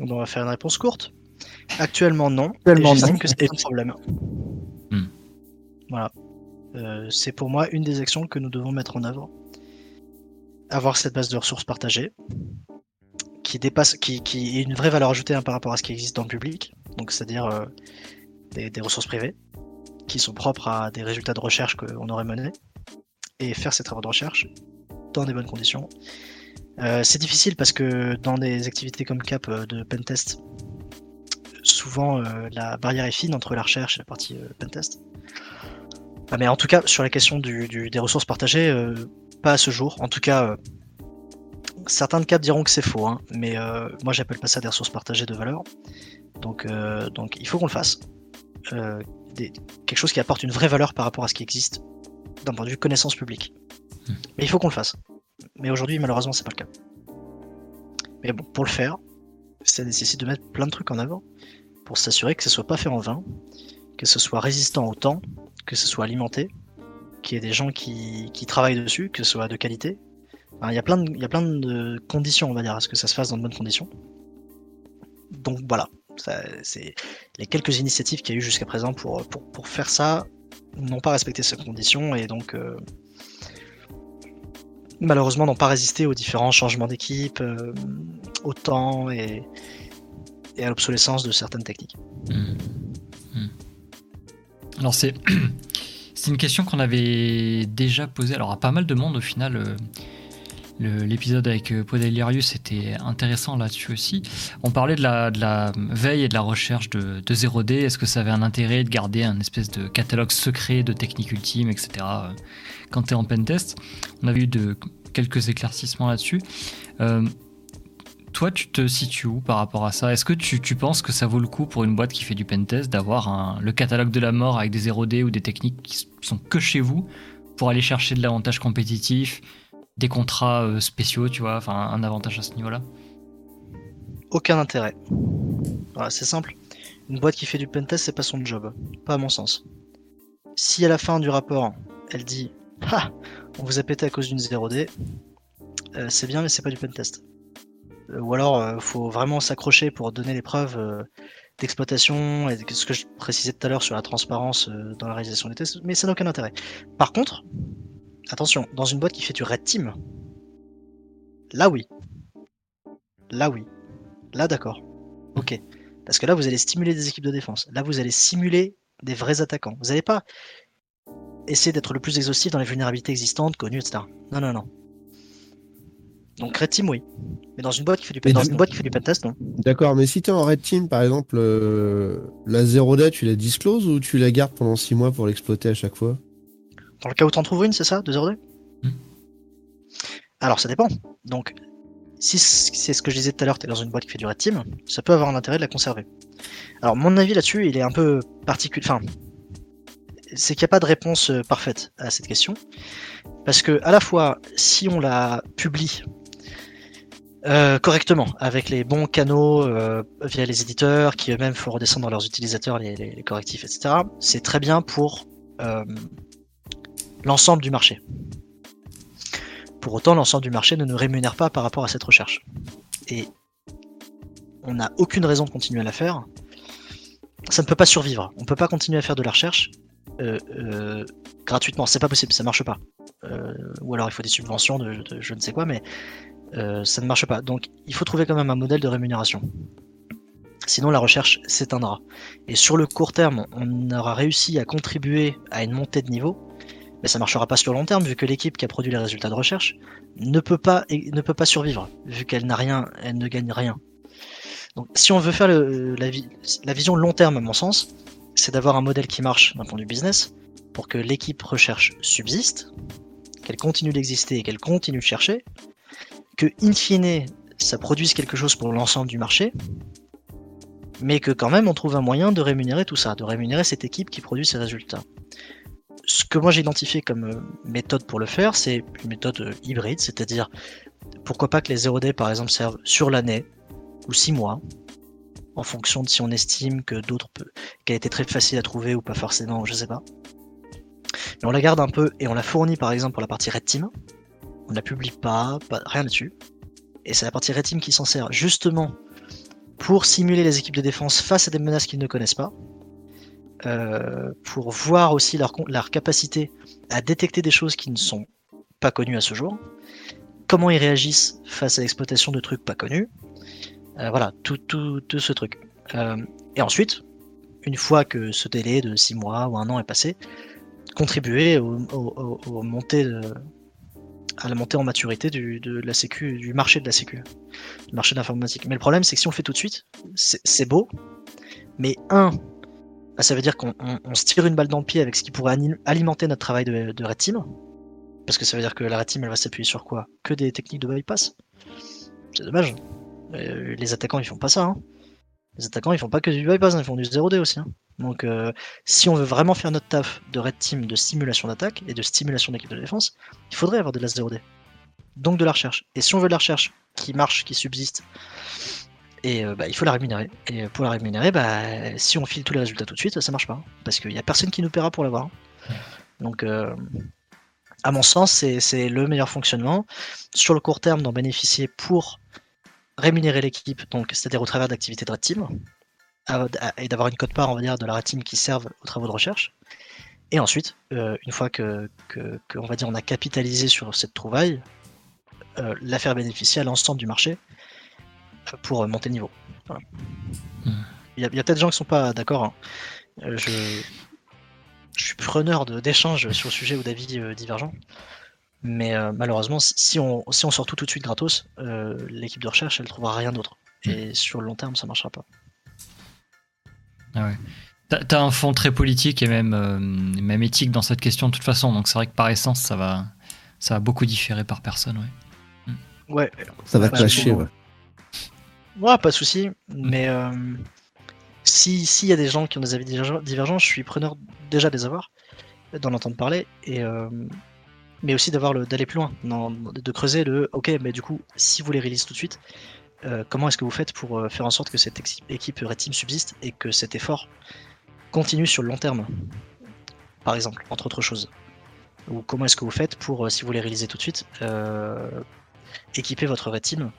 On va faire une réponse courte. Actuellement, non. Actuellement, Et j'estime non. que c'est un problème. Hmm. Voilà. Euh, c'est pour moi une des actions que nous devons mettre en œuvre. Avoir cette base de ressources partagées qui est une vraie valeur ajoutée hein, par rapport à ce qui existe dans le public. Donc, c'est-à-dire euh, des, ressources privées qui sont propres à des résultats de recherche qu'on aurait menés et faire ces travaux de recherche dans des bonnes conditions. Euh, c'est difficile parce que dans des activités comme Cap euh, de pentest, souvent la barrière est fine entre la recherche et la partie pentest. Ah, mais en tout cas, sur la question du, du- des ressources partagées, euh, pas à ce jour. En tout cas, euh, certains de Cap diront que c'est faux, hein, mais euh, moi j'appelle pas ça des ressources partagées de valeur. Donc, euh, donc il faut qu'on le fasse. Euh, des- quelque chose qui apporte une vraie valeur par rapport à ce qui existe d'un point de vue connaissance publique. Hmm. Mais il faut qu'on le fasse. Mais aujourd'hui, malheureusement, c'est pas le cas. Mais bon, pour le faire, ça nécessite de mettre plein de trucs en avant pour s'assurer que ce soit pas fait en vain, que ce soit résistant au temps, que ce soit alimenté, qu'il y ait des gens qui, travaillent dessus, que ce soit de qualité. Il y a plein de, conditions, on va dire, à ce que ça se fasse dans de bonnes conditions. Donc voilà, c'est les quelques initiatives qu'il y a eu jusqu'à présent pour, faire ça n'ont pas respecté ces conditions et donc euh, malheureusement n'ont pas résisté aux différents changements d'équipe, euh, au temps et, et à l'obsolescence de certaines techniques. Hmm. Alors c'est une question qu'on avait déjà posée alors à pas mal de monde au final. euh, L'épisode avec euh, Podalirius était intéressant là-dessus aussi. On parlait de la, veille et de la recherche de, de 0D. Est-ce que ça avait un intérêt de garder un espèce de catalogue secret de techniques ultimes, etc. euh, quand tu es en pentest On avait eu de, quelques éclaircissements là-dessus. Toi, tu te situes où par rapport à ça? Est-ce que tu, penses que ça vaut le coup pour une boîte qui fait du pentest d'avoir le catalogue de la mort avec des 0D ou des techniques qui sont que chez vous pour aller chercher de l'avantage compétitif, des contrats euh, spéciaux, tu vois, enfin un avantage à ce niveau-là? Aucun intérêt. Voilà, c'est simple. Une boîte qui fait du pentest, c'est pas son job. Pas à mon sens. Si à la fin du rapport, elle dit Ah, on vous a pété à cause d'une 0D, euh, c'est bien, mais c'est pas du pentest. Euh, ou alors, euh, faut vraiment s'accrocher pour donner les preuves euh, d'exploitation et ce que je précisais tout à l'heure sur la transparence dans la réalisation des tests, mais ça n'a aucun intérêt. Par contre, attention, dans une boîte qui fait du red team, là oui. Là oui. Là d'accord. Ok. Parce que là, vous allez stimuler des équipes de défense. Là, vous allez simuler des vrais attaquants. Vous n'allez pas essayer d'être le plus exhaustif dans les vulnérabilités existantes, connues, etc. Non, non, non. Donc Red Team, oui. Mais dans une boîte qui fait du, Mais dans du- une boîte qui fait du pentest, non. D'accord, mais si t'es en Red Team, par exemple, euh, la 0D, tu la discloses ou tu la gardes pendant 6 mois pour l'exploiter à chaque fois? Dans le cas où tu en trouves une, c'est ça, de 0-2 Hmm. Alors, ça dépend. Donc, si c'est ce que je disais tout à l'heure, tu es dans une boîte qui fait du red team, ça peut avoir un intérêt de la conserver. Alors, mon avis là-dessus, il est un peu particulier. Enfin, c'est qu'il n'y a pas de réponse euh, parfaite à cette question. Parce que, à la fois, si on la publie euh, correctement, avec les bons canaux euh, via les éditeurs, qui eux-mêmes font redescendre dans leurs utilisateurs les, correctifs, etc., c'est très bien pour euh, l'ensemble du marché. Pour autant, l'ensemble du marché ne nous rémunère pas par rapport à cette recherche. Et on n'a aucune raison de continuer à la faire. Ça ne peut pas survivre. On ne peut pas continuer à faire de la recherche euh, euh, gratuitement. C'est pas possible, ça marche pas. Ou alors il faut des subventions de je ne sais quoi, mais euh, ça ne marche pas. Donc il faut trouver quand même un modèle de rémunération. Sinon la recherche s'éteindra. Et sur le court terme, on aura réussi à contribuer à une montée de niveau, mais ça ne marchera pas sur le long terme vu que l'équipe qui a produit les résultats de recherche ne peut pas, ne peut pas survivre vu qu'elle n'a rien, elle ne gagne rien. Donc si on veut faire la, la vision long terme à mon sens, c'est d'avoir un modèle qui marche d'un point de vue business pour que l'équipe recherche subsiste, qu'elle continue d'exister et qu'elle continue de chercher, que in fine ça produise quelque chose pour l'ensemble du marché, mais que quand même on trouve un moyen de rémunérer tout ça, de rémunérer cette équipe qui produit ces résultats. Ce que moi j'ai identifié comme euh, méthode pour le faire, c'est une méthode euh, hybride, c'est-à-dire pourquoi pas que les 0D par exemple servent sur l'année ou 6 mois, en fonction de si on estime que d'autres qu'elle été très facile à trouver ou pas forcément, je sais pas. Mais on la garde un peu et on la fournit par exemple pour la partie Red Team. On ne la publie pas, rien là-dessus. Et c'est la partie Red qui s'en sert justement pour simuler les équipes de défense face à des menaces qu'ils ne connaissent pas. Euh, pour voir aussi leur, capacité à détecter des choses qui ne sont pas connues à ce jour. Comment ils réagissent face à l'exploitation de trucs pas connus. Euh, voilà, tout, tout, ce truc. Euh, et ensuite, une fois que ce délai de 6 mois ou un an est passé, contribuer au, à la montée en maturité du, de la sécu, du marché de la sécu, du marché de l'informatique. Mais le problème, c'est que si on le fait tout de suite, c'est beau, mais un, bah, ça veut dire qu'on se tire une balle dans le pied avec ce qui pourrait alimenter notre travail de, de Red Team, parce que ça veut dire que la Red Team, elle va s'appuyer sur quoi? Que des techniques de bypass. C'est dommage. Euh, les attaquants, ils font pas ça. Hein. Les attaquants, ils font pas que du bypass, ils font du 0D aussi. Hein. Donc, euh, si on veut vraiment faire notre taf de red team de stimulation d'attaque et de stimulation d'équipe de défense, il faudrait avoir de la 0D. Donc de la recherche. Et si on veut de la recherche qui marche, qui subsiste, et euh, bah, il faut la rémunérer. Et pour la rémunérer, bah, si on file tous les résultats tout de suite, ça marche pas. Parce qu'il n'y a personne qui nous paiera pour l'avoir. Donc, à mon sens, c'est le meilleur fonctionnement. Sur le court terme, d'en bénéficier pour rémunérer l'équipe, donc c'est-à-dire au travers d'activités de Red Team, et d'avoir une cote part, on va dire, de la Team qui servent aux travaux de recherche. Et ensuite, euh, une fois que, on va dire, on a capitalisé sur cette trouvaille, euh, la faire bénéficier à l'ensemble du marché euh, pour monter le niveau. Hmm. Il y a, peut-être des gens qui sont pas d'accord. Hein. Je, je, suis preneur d'échanges sur le sujet ou d'avis divergents. Mais euh, malheureusement, si on, si on sort tout tout de suite gratos, euh, l'équipe de recherche, elle trouvera rien d'autre. Mm. Et sur le long terme, ça marchera pas. Ah ouais. T'as un fond très politique et même, euh, même éthique dans cette question de toute façon, donc c'est vrai que par essence, ça va, ça va beaucoup différer par personne, ouais. Mm. Ouais. Ça va clasher, ouais. Ouais, pas de souci, mais si s'il y a des gens qui ont des avis divergents, je suis preneur déjà des avoir, d'en entendre parler, et mais aussi d'avoir le d'aller plus loin, de creuser le ok, mais du coup, si vous les release tout de suite, euh, comment est-ce que vous faites pour euh, faire en sorte que cette équipe Red Team subsiste et que cet effort continue sur le long terme, par exemple, entre autres choses? Ou comment est-ce que vous faites pour, euh, si vous les réalisez tout de suite, équiper votre Red Team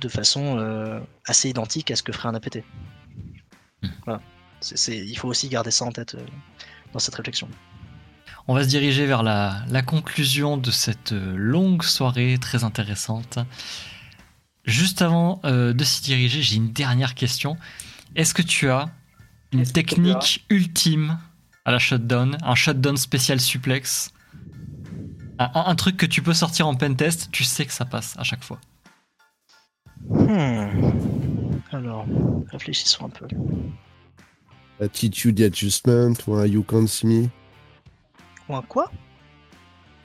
de façon assez identique à ce que ferait un APT hmm. Voilà. il faut aussi garder ça en tête dans cette réflexion. On va se diriger vers la, conclusion de cette longue soirée très intéressante. Juste avant euh, de s'y diriger, j'ai une dernière question. Est-ce que tu as une technique ultime à la shutdown, un shutdown spécial suplex? Un, truc que tu peux sortir en pentest, tu sais que ça passe à chaque fois. Hmm. Alors, réfléchissons un peu. Attitude adjustment ou un you can't see me? Quoi?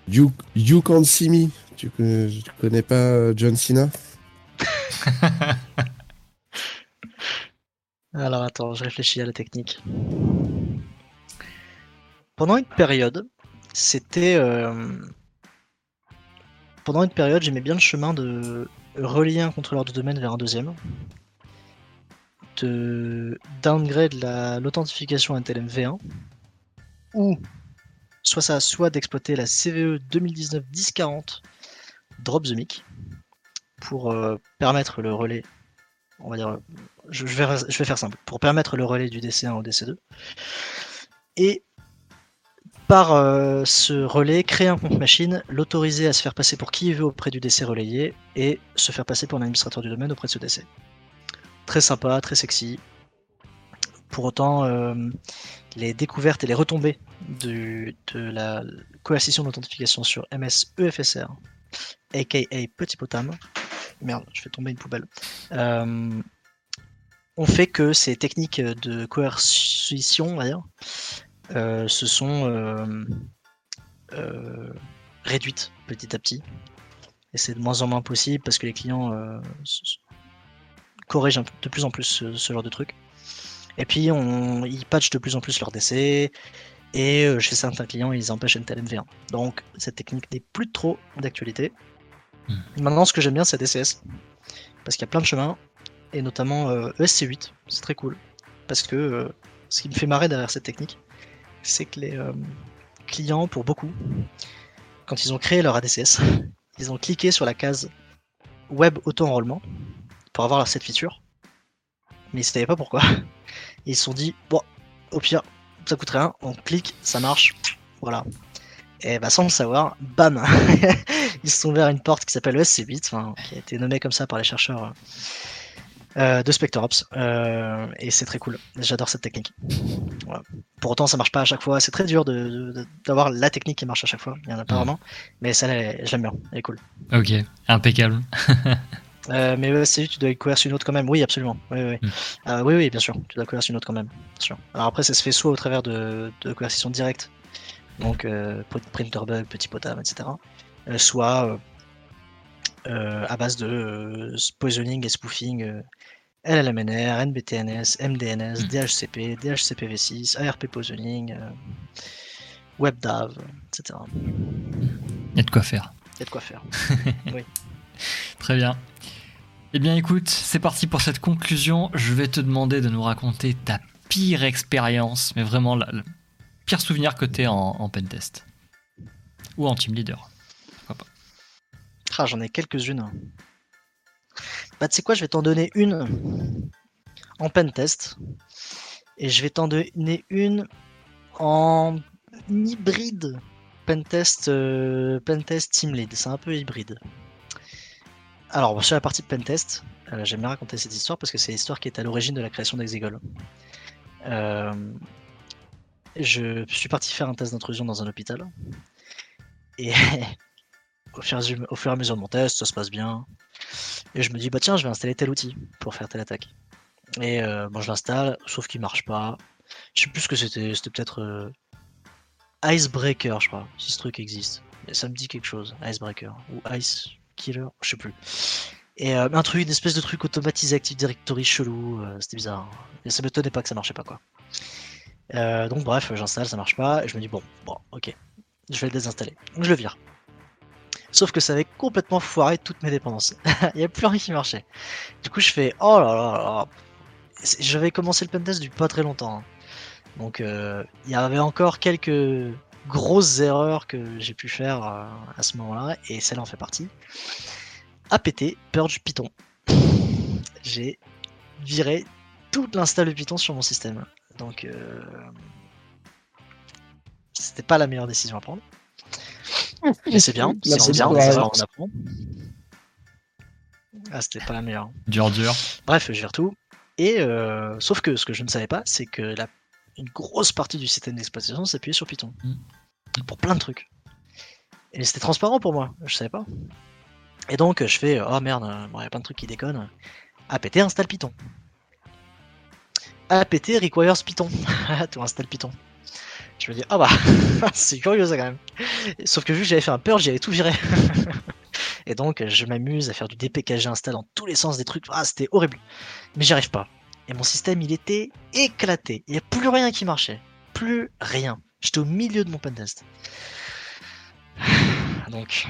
You, you Can't See Me. Tu connais, connais pas euh, John Cena? Alors attends, je réfléchis à la technique. Pendant une période, c'était. Euh, pendant une période, j'aimais bien le chemin de relier un contrôleur de domaine vers un deuxième. De downgrade l'authentification à un TLM-V1. Ou soit ça, soit d'exploiter la CVE 2019-1040 Drop the Mic pour euh, permettre le relais, on va dire, je, vais, je vais faire simple, pour permettre le relais du DC1 au DC2. Et par euh, ce relais, créer un compte machine, l'autoriser à se faire passer pour qui il veut auprès du DC relayé et se faire passer pour un administrateur du domaine auprès de ce DC. Très sympa, très sexy. Pour autant, euh, les découvertes et les retombées de la coercition d'authentification sur MS EFSR, aka Petit Potam, merde, je fais tomber une poubelle, euh, ont fait que ces techniques de coercition, on euh, se sont euh, réduites petit à petit. Et c'est de moins en moins possible parce que les clients corrigent de plus en plus ce, genre de trucs. Et puis on, ils patchent de plus en plus leur DC. Et chez certains clients, ils empêchent NTL MV1. Donc cette technique n'est plus trop d'actualité. Hmm. Maintenant, ce que j'aime bien, c'est DCS. Parce qu'il y a plein de chemins. Et notamment euh, ESC8. C'est très cool. Parce que euh, ce qui me fait marrer derrière cette technique, c'est que les euh, clients, pour beaucoup, quand ils ont créé leur ADCS, ils ont cliqué sur la case Web Auto-enrôlement pour avoir cette feature. Mais ils ne savaient pas pourquoi. Et ils se sont dit, bon, au pire, ça coûte rien, on clique, ça marche, voilà. Et bah sans le savoir, bam Ils se sont ouverts une porte qui s'appelle ESC8, enfin, qui a été nommée comme ça par les chercheurs euh, de SpectreOps. Euh, et c'est très cool, j'adore cette technique. Pour autant, ça marche pas à chaque fois, c'est très dur d'avoir la technique qui marche à chaque fois, il y en a pas Ouais. vraiment. Mais celle-là, elle- je l'aime bien, elle est cool. Ok, impeccable. Euh, mais c'est tu dois coercer une autre quand même. Oui, absolument. Oui, oui, oui. Mm. Euh, oui, oui, bien sûr. Tu dois coercer une autre quand même. Bien sûr. Alors après, ça se fait soit au travers de, de coercition directe, donc euh, pr- printer bug, petit potam, etc. euh, soit euh, euh, à base de poisoning et spoofing LLMNR, NBTNS, MDNS, Mm. DHCP, DHCPv6, ARP poisoning, euh, WebDAV, etc. Il y a de quoi faire. Il y a de quoi faire. Très bien. Eh bien écoute, c'est parti pour cette conclusion. Je vais te demander de nous raconter ta pire expérience, mais vraiment la- le pire souvenir que t'aies en, en pentest. Ou en team leader. J'en ai quelques-unes. Bah, tu sais quoi, je vais t'en donner une en pentest. Et je vais t'en donner une en hybride pentest, euh, pentest team lead. C'est un peu hybride. Alors, sur la partie pentest, euh, j'aime bien raconter cette histoire parce que c'est l'histoire qui est à l'origine de la création d'Exegol. Euh, je suis parti faire un test d'intrusion dans un hôpital. Et au fur, et à mesure- de mon test, ça se passe bien. Et je me dis, bah tiens, je vais installer tel outil pour faire telle attaque. Et euh, bon, je l'installe, sauf qu'il marche pas. Je sais plus ce que c'était, c'était peut-être euh, Icebreaker, je crois, si ce truc existe. Ça me dit quelque chose, Icebreaker. Ou Ice Killer, je sais plus. Et euh, un truc, une espèce de truc automatisé Active Directory chelou, c'était bizarre. Et ça m'étonnait pas que ça marchait pas, quoi. Donc bref, j'installe, ça marche pas, et je me dis, bon, bon, ok, je vais le désinstaller. Donc je le vire. Sauf que ça avait complètement foiré toutes mes dépendances. Il n'y a plus rien qui marchait. Du coup, je fais oh là là là. J'avais commencé le pentest depuis pas très longtemps. hein. Donc, euh, il y avait encore quelques grosses erreurs que j'ai pu faire euh, à ce moment-là, et celle-là en fait partie. APT, Purge Python. J'ai viré toute l'install de Python sur mon système. Donc, euh, c'était pas la meilleure décision à prendre. Mais c'est bien, c'est bien, ça on apprend. Ah, c'était pas la meilleure. Dur, dur. Bref, je gère tout. Et euh, sauf que ce que je ne savais pas, c'est que la, une grosse partie du système d'exploitation s'appuyait sur Python. Mm. Pour plein de trucs. Et c'était transparent pour moi, je savais pas. Et donc je fais, oh merde, euh, bon, il y a plein de trucs qui déconnent. apt installe Python. apt requires Python. tu installes Python. Je me dis, ah bah, c'est curieux ça quand même. Sauf que vu que j'avais fait un purge, j'avais tout viré. Et donc, je m'amuse à faire du dpkg install dans tous les sens des trucs. Ah, c'était horrible. Mais j'y arrive pas. Et mon système, il était éclaté. Il n'y a plus rien qui marchait. Plus rien. J'étais au milieu de mon pentest. Donc,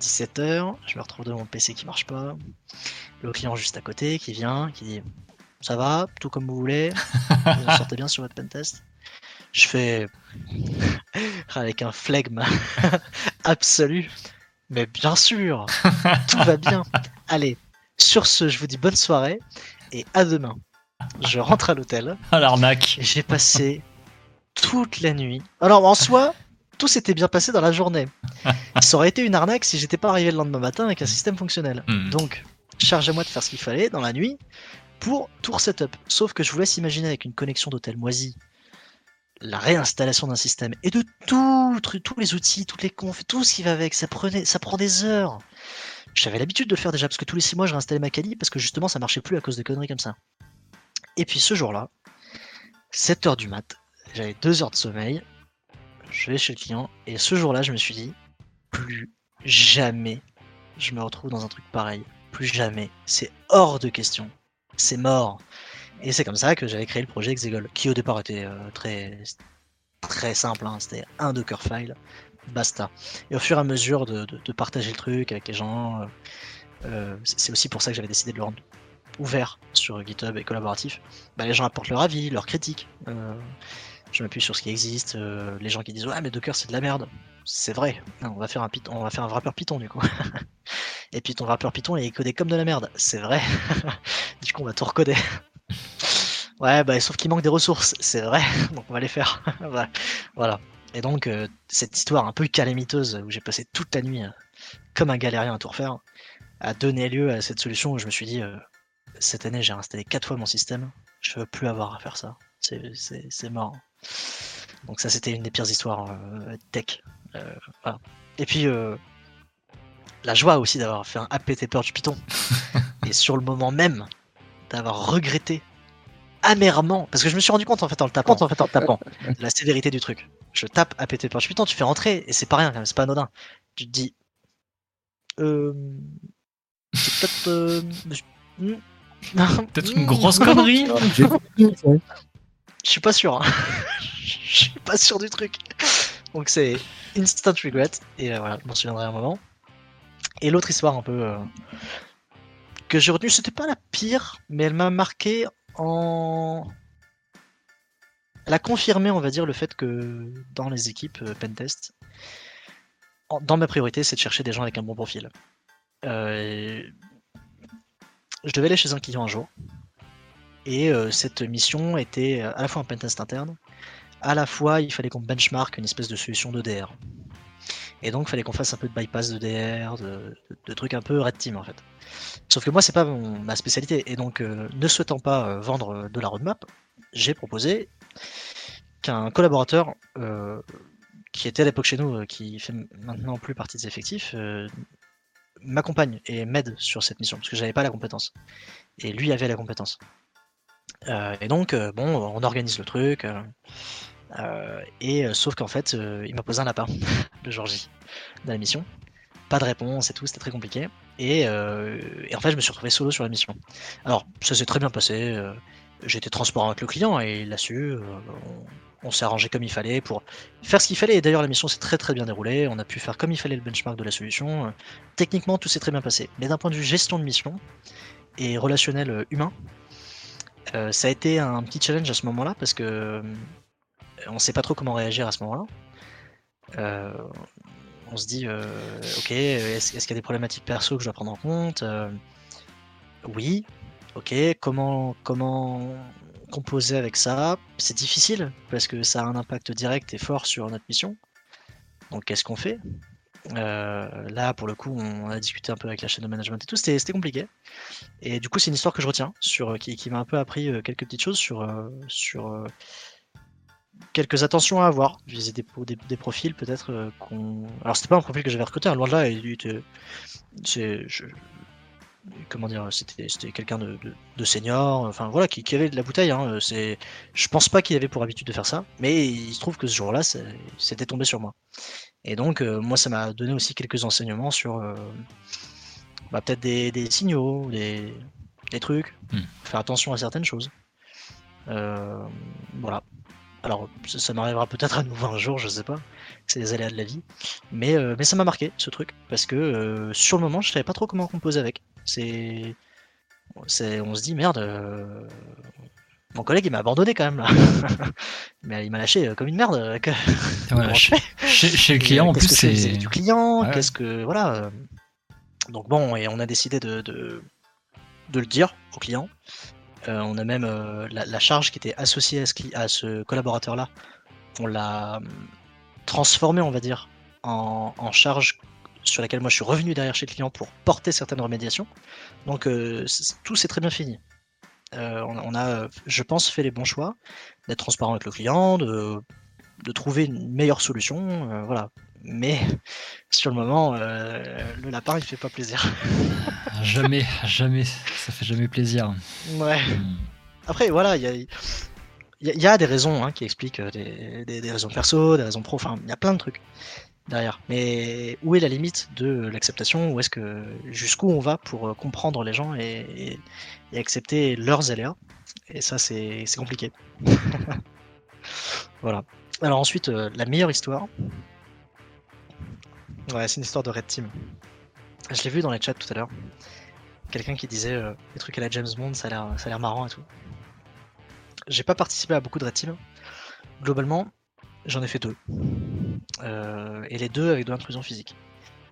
17h, je me retrouve devant mon PC qui marche pas. Le client juste à côté qui vient, qui dit Ça va, tout comme vous voulez. Vous sortez bien sur votre pentest. Je fais avec un flegme absolu. Mais bien sûr, tout va bien. Allez, sur ce, je vous dis bonne soirée et à demain. Je rentre à l'hôtel Ah l'arnaque. j'ai passé toute la nuit. Alors en soi, tout s'était bien passé dans la journée. Ça aurait été une arnaque si j'étais pas arrivé le lendemain matin avec un système fonctionnel. Hmm. Donc, chargez-moi de faire ce qu'il fallait dans la nuit pour tout resetup. Sauf que je vous laisse imaginer avec une connexion d'hôtel moisi, la réinstallation d'un système et de tout, tous les outils, toutes les confs, tout ce qui va avec, ça, prenait, ça prend des heures. J'avais l'habitude de le faire déjà parce que tous les 6 mois je réinstallais ma Kali parce que justement ça marchait plus à cause de conneries comme ça. Et puis ce jour-là, 7h du mat, j'avais 2 heures de sommeil, je vais chez le client et ce jour-là je me suis dit plus jamais je me retrouve dans un truc pareil. Plus jamais. C'est hors de question. C'est mort. Et c'est comme ça que j'avais créé le projet Exegol, qui au départ était euh, très très simple. hein. C'était un Dockerfile, basta. Et au fur et à mesure de, de- partager le truc avec les gens, euh, euh, c'est aussi pour ça que j'avais décidé de le rendre ouvert sur GitHub et collaboratif. Bah, les gens apportent leur avis, leurs critiques. Je m'appuie sur ce qui existe. les gens qui disent ouais mais Docker c'est de la merde. C'est vrai. On va faire un on va faire un wrapper Python du coup. et puis ton wrapper Python est codé comme de la merde. C'est vrai. du coup on va tout recoder. Ouais bah sauf qu'il manque des ressources. C'est vrai. Donc on va les faire. Voilà. Et donc euh, cette histoire un peu calamiteuse où j'ai passé toute la nuit euh, comme un galérien à tout refaire a donné lieu à cette solution où je me suis dit euh, cette année j'ai installé quatre fois mon système. Je veux plus avoir à faire ça. C'est- mort. Donc ça c'était une des pires histoires tech. Voilà. Et puis la joie aussi d'avoir fait un apt purge Python et sur le moment même d'avoir regretté amèrement parce que je me suis rendu compte en fait en le tapant en fait en le tapant de la sévérité du truc. Je tape apt purge Python, tu fais rentrer et c'est pas rien quand même, c'est pas anodin. Tu te dis euh, c'est peut-être euh, hmm, Peut-être une hmm, grosse connerie compris, ouais. Je suis pas sûr. hein. Je suis pas sûr du truc. Donc c'est instant regret. Et euh, voilà, je m'en souviendrai un moment. Et l'autre histoire un peu euh, que j'ai retenue, c'était pas la pire, mais elle m'a marqué Elle a confirmé, on va dire, le fait que dans les équipes euh, Pentest, en- dans ma priorité, c'est de chercher des gens avec un bon profil. Euh, Je devais aller chez un client un jour. Et euh, cette mission était à la fois un pentest interne, à la fois il fallait qu'on benchmark une espèce de solution d'EDR. Et donc fallait qu'on fasse un peu de bypass de, de, de trucs un peu red team en fait. Sauf que moi c'est pas ma spécialité. Et donc euh, ne souhaitant pas euh, vendre euh, de la roadmap, j'ai proposé qu'un collaborateur qui était à l'époque chez nous, qui fait maintenant plus partie des effectifs, m'accompagne et m'aide sur cette mission, parce que j'avais pas la compétence. Et lui avait la compétence. Et donc, bon, on organise le truc. Et euh, sauf qu'en fait, euh, il m'a posé un lapin, le jour J, dans la mission. Pas de réponse et tout, c'était très compliqué. Et, euh, en fait, je me suis retrouvé solo sur la mission. Alors, ça s'est très bien passé. euh, été transparent avec le client et il l'a su. euh, on s'est arrangé comme il fallait pour faire ce qu'il fallait. Et d'ailleurs, la mission s'est très très bien déroulée. On a pu faire comme il fallait le benchmark de la solution. Euh, Techniquement, tout s'est très bien passé. Mais d'un point de vue gestion de mission et relationnel euh, humain, euh, ça a été un petit challenge à ce moment-là parce que on sait pas trop comment réagir à ce moment-là. Euh, on se dit, euh, ok, est-ce qu'il y a des problématiques perso que je dois prendre en compte Euh, Oui, ok, comment, comment composer avec ça? C'est difficile parce que ça a un impact direct et fort sur notre mission. Donc qu'est-ce qu'on fait? Là, pour le coup, on a discuté un peu avec la chaîne de management et tout, c'était compliqué. Et du coup, c'est une histoire que je retiens, qui, qui m'a un peu appris quelques petites choses sur, sur quelques attentions à avoir vis des, des, des profils peut-être euh, qu'on. Alors, c'était pas un profil que j'avais recruté, hein, loin de là, il était. c'est- je- Comment dire, c'était c'était quelqu'un de, de, de senior, enfin voilà, qui, qui avait de la bouteille. Hein, c'est, je pense pas qu'il avait pour habitude de faire ça, mais il se trouve que ce jour-là, c'était tombé sur moi. Et donc, euh, moi, ça m'a donné aussi quelques enseignements sur euh, bah, peut-être des, des signaux, des, des trucs, Hmm. faire attention à certaines choses. Euh, voilà. Alors, ça, ça m'arrivera peut-être à nouveau un jour, je sais pas. C'est les aléas de la vie. Mais, euh, mais ça m'a marqué, ce truc, parce que euh, sur le moment, je savais pas trop comment composer avec. C'est. c'est- On se dit, merde, euh, mon collègue, il m'a abandonné quand même, là. mais il m'a lâché comme une merde. que- Voilà, chez, le client, et, en plus, c'est. vis-à-vis du client, Ouais. qu'est-ce que voilà. Donc bon, et on a décidé de, de, de le dire au client. Euh, on a même euh, la, charge qui était associée à ce, collaborateur-là. on l'a hum, transformé, on va dire, en, charge sur laquelle moi je suis revenu derrière chez le client pour porter certaines remédiations. Donc euh, tout s'est très bien fini. On, a, je pense, fait les bons choix, d'être transparent avec le client, de, trouver une meilleure solution, voilà. Mais sur le moment, euh, le lapin il fait pas plaisir. Jamais, jamais, ça fait jamais plaisir. Ouais. Hmm. Après, voilà, il y a, y y des raisons hein, qui expliquent des, des- des raisons perso, des raisons pro, enfin, il y a plein de trucs derrière. Mais où est la limite de l'acceptation? Où est-ce que jusqu'où on va pour euh, comprendre les gens et, et- et accepter leurs aléas? Et ça, c'est c'est compliqué. voilà. Alors ensuite, euh, la meilleure histoire. Ouais, c'est une histoire de Red Team. Je l'ai vu dans les chats tout à l'heure. Quelqu'un qui disait euh, des trucs à la James Bond, ça a l'air, ça a l'air marrant et tout. J'ai pas participé à beaucoup de Red Team. Globalement, j'en ai fait deux. Euh, et les deux avec de l'intrusion physique.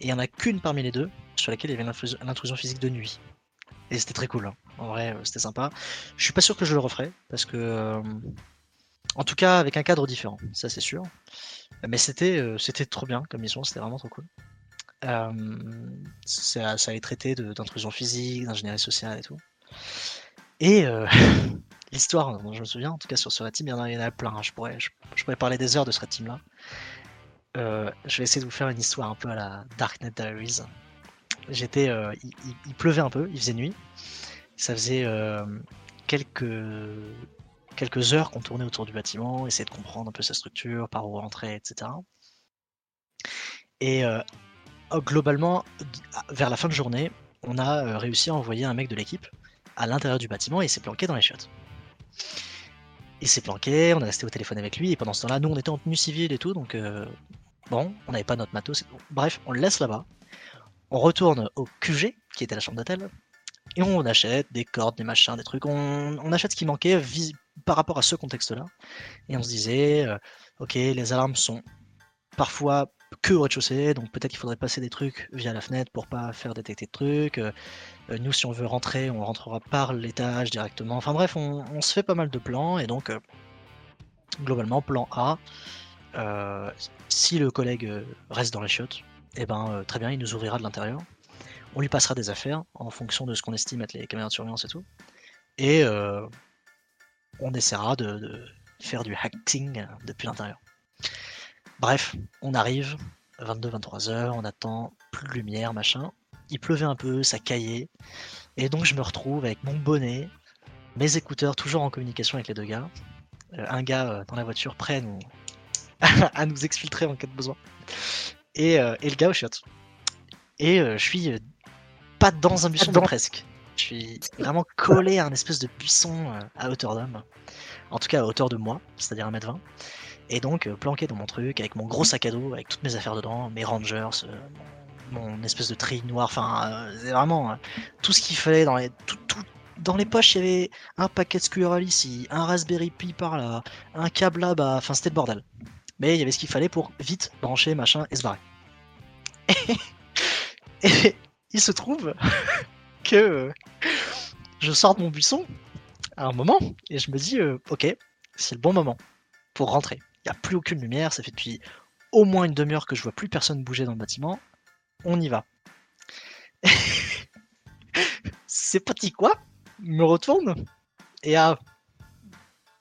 Et il y en a qu'une parmi les deux sur laquelle il y avait l'intrusion- physique de nuit. Et c'était très cool. hein. En vrai, euh, c'était sympa. Je suis pas sûr que je le referai parce que, euh, en tout cas, avec un cadre différent, ça c'est sûr. Mais c'était, euh, c'était trop bien comme mission. C'était vraiment trop cool. Euh, ça, ça allait traiter d'intrusion physique, d'ingénierie sociale et tout. Et euh, l'histoire je me souviens, en tout cas sur ce Red il y en a, plein. hein. Je, pourrais, je, pourrais parler des heures de ce Red Team là. Euh, je vais essayer de vous faire une histoire un peu à la Darknet Diaries. J'étais, il, pleuvait un peu, il faisait nuit. Ça faisait quelques quelques heures qu'on tournait autour du bâtiment, essayer de comprendre un peu sa structure, par où rentrer, etc. Et euh, globalement, vers la fin de journée, on a euh, réussi à envoyer un mec de l'équipe à l'intérieur du bâtiment et il s'est planqué dans les chiottes. Il s'est planqué, on est resté au téléphone avec lui et pendant ce temps-là, nous on était en tenue civile et tout, donc euh, bon, on n'avait pas notre matos. Bref, on le laisse là-bas. On retourne au QG, qui était la chambre d'hôtel, et on achète des cordes, des machins, des trucs. On, achète ce qui manquait vis- par rapport à ce contexte-là. Et on se disait, euh, ok, les alarmes sont parfois que au rez-de-chaussée, donc peut-être qu'il faudrait passer des trucs via la fenêtre pour pas faire détecter de trucs. Euh, euh, nous, si on veut rentrer, on rentrera par l'étage directement. Enfin bref, on, se fait pas mal de plans, et donc, globalement, plan A, si le collègue reste dans les chiottes, eh ben, très bien, il nous ouvrira de l'intérieur. On lui passera des affaires en fonction de ce qu'on estime être les caméras de surveillance et tout. Et euh, on essaiera de, faire du hacking depuis l'intérieur. Bref, on arrive, 22-23 heures, on attend, plus de lumière, machin. Il pleuvait un peu, ça caillait. Et donc je me retrouve avec mon bonnet, mes écouteurs, toujours en communication avec les deux gars. Euh, un gars euh, dans la voiture prêt à nous, exfiltrer en cas de besoin. Et, le gars au chiottes. Et je suis pas dans un buisson, mais presque. Je suis vraiment collé à un espèce de buisson euh, à hauteur d'homme. En tout cas à hauteur de moi, c'est-à-dire 1m20. Et donc euh, planqué dans mon truc, avec mon gros sac à dos, avec toutes mes affaires dedans, mes Rangers, euh, mon, mon espèce de tri noir, enfin euh, c'est vraiment euh, tout ce qu'il fallait dans les, tout, tout- dans les poches, il y avait un paquet de Squirrel ici, un Raspberry Pi par là, un câble là-bas, enfin c'était le bordel. Mais il y avait ce qu'il fallait pour vite brancher, machin, et se barrer. Et, il se trouve que je sors de mon buisson à un moment, et je me dis, euh, ok, c'est le bon moment pour rentrer. Il n'y a plus aucune lumière, ça fait depuis au moins une demi-heure que je vois plus personne bouger dans le bâtiment. On y va. c'est pas dit quoi me retourne et à,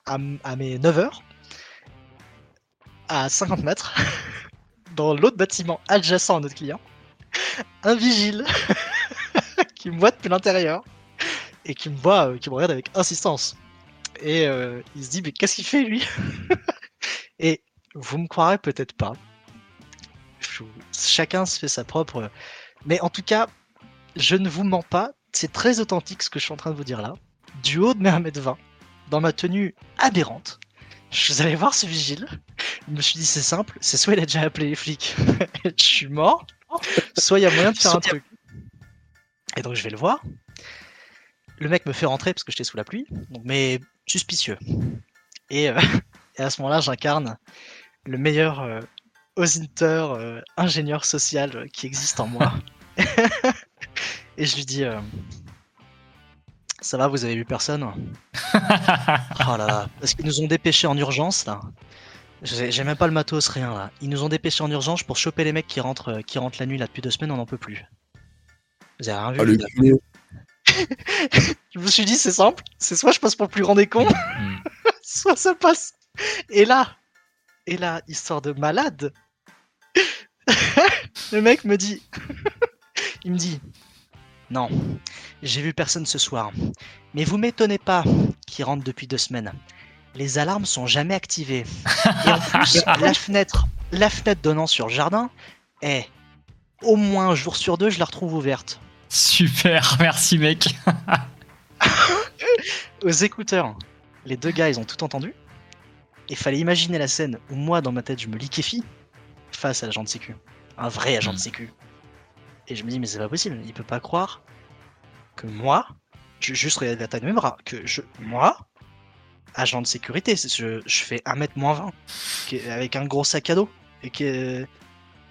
à, à mes 9 heures, à 50 mètres, dans l'autre bâtiment adjacent à notre client, un vigile qui me voit depuis l'intérieur et qui me voit, euh, qui me regarde avec insistance. Et euh, il se dit, mais qu'est-ce qu'il fait lui Et vous me croirez peut-être pas. Chacun se fait sa propre. Mais en tout cas, je ne vous mens pas, c'est très authentique ce que je suis en train de vous dire là. Du haut de mes 1m20, dans ma tenue aberrante, je suis allé voir ce vigile. Je me suis dit, c'est simple, c'est soit il a déjà appelé les flics je suis mort, soit il y a moyen de faire un truc. Et donc je vais le voir. Le mec me fait rentrer parce que j'étais sous la pluie, donc, mais suspicieux. Et, euh, et à ce moment-là, j'incarne le meilleur euh, Ozinter, euh, ingénieur social euh, qui existe en moi. et je lui dis euh, Ça va, vous avez vu personne? Oh là là, parce qu'ils nous ont dépêchés en urgence là. J'ai même pas le matos, rien là. Ils nous ont dépêché en urgence pour choper les mecs qui rentrent, euh, qui rentrent la nuit là depuis deux semaines, on n'en peut plus. Vous avez rien vu Ah. Je me suis dit, c'est simple, c'est soit je passe pour le plus grand des cons, Hmm. soit ça passe. Et là, et là, histoire de malade, le mec me dit, il me dit, non, j'ai vu personne ce soir, mais vous m'étonnez pas qu'il rentre depuis deux semaines. Les alarmes sont jamais activées. Et en plus, la fenêtre, la fenêtre donnant sur le jardin, est au moins un jour sur deux, je la retrouve ouverte. Super, merci mec. aux écouteurs, les deux gars, ils ont tout entendu. Et fallait imaginer la scène où moi, dans ma tête, je me liquéfie face à l'agent de sécu. Un vrai agent de Mm. sécu. Et je me dis, mais c'est pas possible. Il peut pas croire que moi, je, juste regarde la taille de mes bras, que je, moi, agent de sécurité, c'est- je, je fais 1m moins 20, qui- avec un gros sac à dos, et que,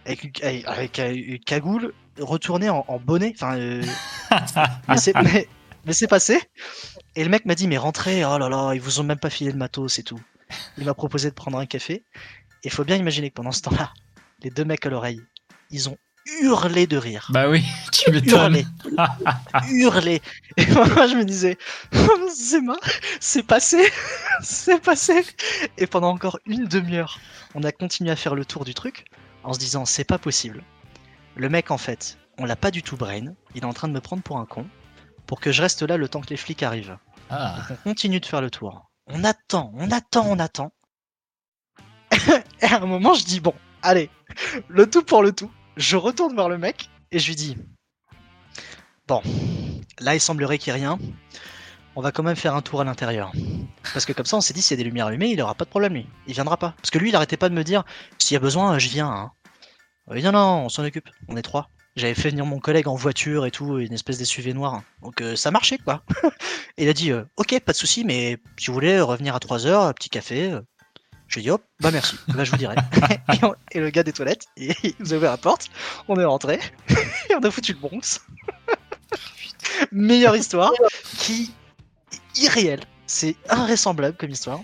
avec, une- avec, une cagoule retournée en, en bonnet. Enfin, euh, mais c'est mais, c'est passé. Et le mec m'a dit mais rentrez, oh là là, ils vous ont même pas filé de matos et tout. Il m'a proposé de prendre un café. Et faut bien imaginer que pendant ce temps-là, les deux mecs à l'oreille, ils ont hurlé de rire. bah oui, tu m'étonnes. Hurlé, hurlé. Et moi je me disais, c'est passé, c'est passé. Et pendant encore une demi-heure, on a continué à faire le tour du truc en se disant c'est pas possible. Le mec en fait, on l'a pas du tout brain. Il est en train de me prendre pour un con pour que je reste là le temps que les flics arrivent. Ah, On continue de faire le tour. On attend, on attend, on attend. et à un moment, je dis bon, allez, le tout pour le tout. Je retourne vers le mec et je lui dis bon, là il semblerait qu'il n'y ait rien. On va quand même faire un tour à l'intérieur. Parce que comme ça, on s'est dit, s'il y a des lumières allumées, il aura pas de problème, lui. Il viendra pas. Parce que lui, il arrêtait pas de me dire, s'il y a besoin, je viens. Hein. Euh, non, non, on s'en occupe. On est trois. J'avais fait venir mon collègue en voiture et tout, une espèce d'SUV noir. Donc euh, ça marchait, quoi. et il a dit, euh, ok, pas de souci, mais si vous voulez revenir à 3 heures, petit café. Je lui ai dit, hop, bah merci, bah je vous dirai. et, on- et le gars des toilettes, il il nous a ouvert la porte, on est rentré, et on a foutu le Bronx. Meilleure histoire, qui est irréelle. C'est invraisemblable comme histoire.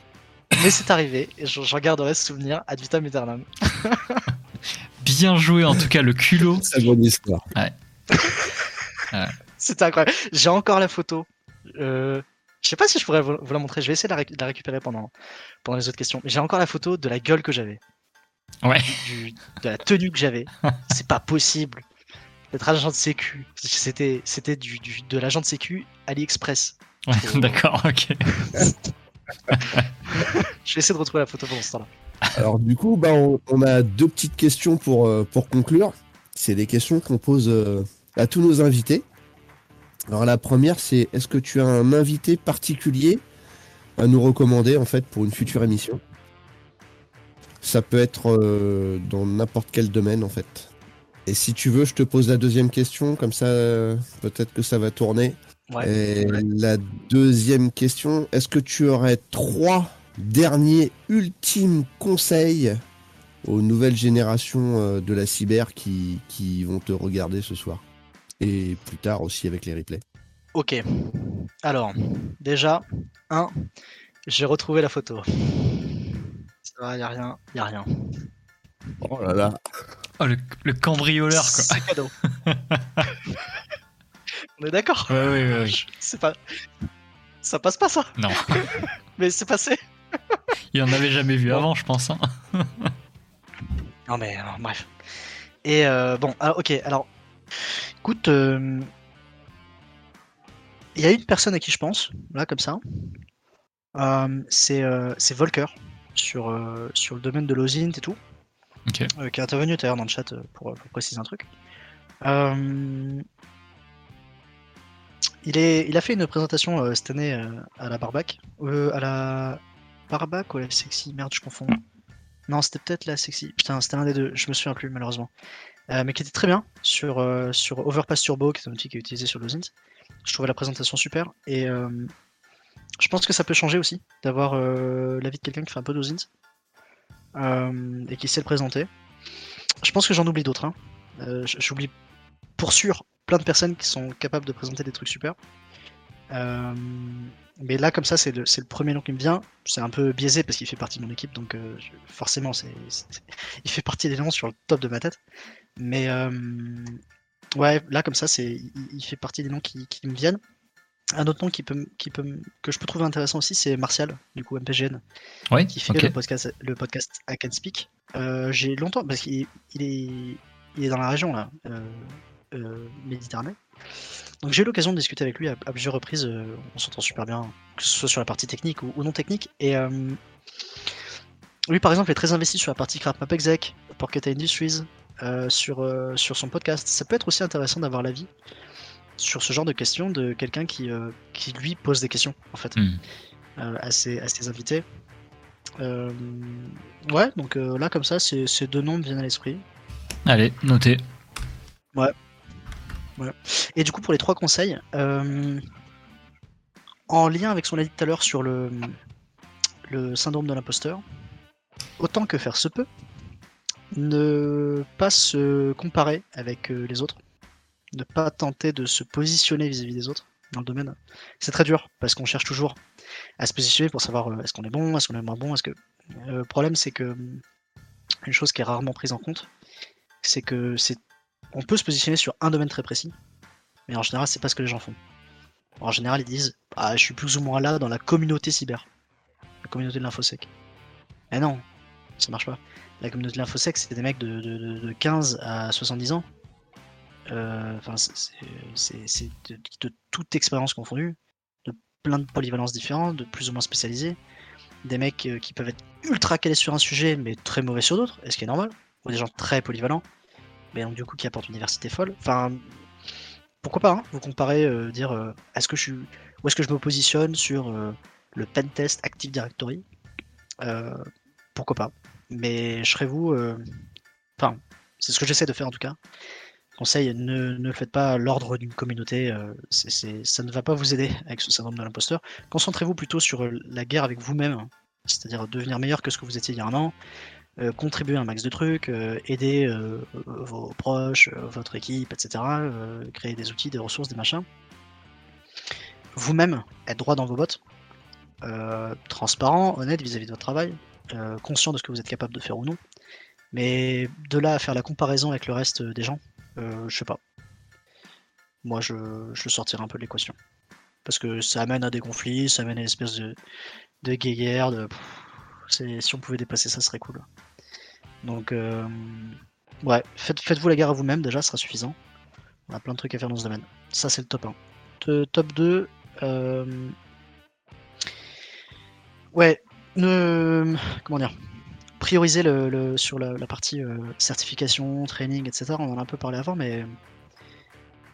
Mais c'est arrivé, et j'en garderai ce souvenir ad vitam aeternam. bien joué en tout cas le culot. C'est bonne histoire. C'était incroyable. J'ai encore la photo. Euh, je sais pas si je pourrais vous la montrer. Je vais essayer de la, réc- de la récupérer pendant, pendant les autres questions. Mais j'ai encore la photo de la gueule que j'avais. Ouais. Du- de la tenue que j'avais. C'est pas possible. D'être agent de sécu. C'était, c'était du, du- de l'agent de sécu AliExpress. Ouais, D'accord, ok. Je vais essayer de retrouver la photo pendant ce temps-là. Alors du coup, bah, on, on a deux petites questions pour, euh, pour conclure. C'est des questions qu'on pose euh, à tous nos invités. Alors la première, c'est est-ce que tu as un invité particulier à nous recommander en fait pour une future émission? Ça peut être euh, dans n'importe quel domaine en fait. Et si tu veux, je te pose la deuxième question, comme ça euh, peut-être que ça va tourner. Ouais. Et la deuxième question, est-ce que tu aurais trois derniers ultimes conseils aux nouvelles générations euh, de la cyber qui, qui vont te regarder ce soir? Et plus tard aussi avec les replays. Ok. Alors, déjà, un, j'ai retrouvé la photo. Ça va, y a rien, y a rien. Oh là là Oh, le, le cambrioleur quoi. C'est cadeau. On est d'accord Ouais, ouais, ouais, ouais. C'est pas. Ça passe pas ça, Non, mais c'est passé. il en avait jamais vu Bon. avant, je pense. hein. Non mais euh, bref. Et euh, bon, alors, ok, alors. Écoute, euh, il y a une personne à qui je pense, là comme ça. Euh, c'est euh, c'est Volker sur, sur le domaine de l'OSINT et tout. Ok. euh, qui est intervenu tout à l'heure dans le chat pour, pour préciser un truc. Il, est, il a fait une présentation euh, cette année euh, à la Barbac. Euh, à la Barbac ou à la Sexy? Merde, je confonds. Non, c'était peut-être la Sexy. Putain, c'était l'un des deux. Je me souviens plus, malheureusement. Euh, mais qui était très bien sur, euh, sur Overpass Turbo, qui est un outil qui est utilisé sur l'OSINT. Je trouvais la présentation super. Et euh, je pense que ça peut changer aussi d'avoir l'avis de quelqu'un qui fait un peu euh, et qui sait le présenter. Je pense que j'en oublie d'autres. hein. J'oublie pour sûr plein de personnes qui sont capables de présenter des trucs super. Euh, mais là, comme ça, c'est le, le premier nom qui me vient. C'est un peu biaisé parce qu'il fait partie de mon équipe, donc euh, je- forcément, c'est- il fait partie des noms sur le top de ma tête. Mais euh, ouais, là, comme ça, c'est, il, il fait partie des noms qui, qui me viennent. Un autre nom qui peut, qui peut, que je peux trouver intéressant aussi, c'est Martial, du coup MPGN, qui fait le podcast, le podcast I Can Speak. J'ai longtemps, parce qu'il il est, il est dans la région là, Méditerranée. Donc j'ai eu l'occasion de discuter avec lui à, à plusieurs reprises. euh, on s'entend super bien, que ce soit sur la partie technique ou, ou non technique. Et euh, lui, par exemple, est très investi sur la partie Crap Map Exec, Pocket Industries, euh, sur, euh, sur son podcast. Ça peut être aussi intéressant d'avoir l'avis sur ce genre de questions de quelqu'un qui, qui lui pose des questions en fait Hmm. à, ses, à ses invités. Ouais, donc là comme ça, ces, deux noms me viennent à l'esprit. Allez, notez. Et du coup, pour les trois conseils, euh, en lien avec ce qu'on a dit tout à l'heure sur le, syndrome de l'imposteur, autant que faire se peut, ne pas se comparer avec euh, les autres, ne pas tenter de se positionner vis-à-vis des autres dans le domaine. C'est très dur parce qu'on cherche toujours à se positionner pour savoir euh, est-ce qu'on est bon, est-ce qu'on est moins bon, est-ce que. Le problème, c'est que une chose qui est rarement prise en compte, c'est que c'est on peut se positionner sur un domaine très précis, mais en général, c'est pas ce que les gens font. En général, ils disent Ah, je suis plus ou moins là dans la communauté cyber, la communauté de l'infosec. Mais non, ça marche pas. La communauté de l'infosec, c'est des mecs de, de- de- de 15 à 70 ans. Euh, Enfin, c'est de, de toute expérience confondue, de plein de polyvalences différentes, de plus ou moins spécialisées. Des mecs euh, qui peuvent être ultra calés sur un sujet, mais très mauvais sur d'autres, et ce qui est normal. Ou des gens très polyvalents mais donc du coup qui apporte une diversité folle. Enfin, pourquoi pas hein, Vous comparez, euh, dire euh, est-ce que je suis, où est-ce que je me positionne sur euh, le pentest Active Directory? Euh, Pourquoi pas Mais je serais vous, enfin, c'est ce que j'essaie de faire en tout cas. Conseil, ne, ne faites pas l'ordre d'une communauté, c'est- ça ne va pas vous aider avec ce syndrome de l'imposteur. Concentrez-vous plutôt sur la guerre avec vous-même, hein. c'est-à-dire devenir meilleur que ce que vous étiez il y a un an, euh, contribuer un max de trucs, euh, aider euh, vos proches, votre équipe, etc. créer des outils, des ressources, des machins. Vous-même, être droit dans vos bottes, transparent, honnête vis-à-vis de votre travail, conscient de ce que vous êtes capable de faire ou non. Mais de là à faire la comparaison avec le reste des gens, je sais pas. Moi, je, je sortirai un peu de l'équation. Parce que ça amène à des conflits, ça amène à une espèce de, de guéguerre, de... si on pouvait dépasser ça, ce serait cool. Donc, euh, ouais, faites, faites-vous la guerre à vous-même, déjà, ce sera suffisant. On a plein de trucs à faire dans ce domaine. Ça, c'est le top 1. Te- top 2, euh, ouais, ne... comment dire Prioriser le, sur la, partie euh, certification, training, etc. On en a un peu parlé avant, mais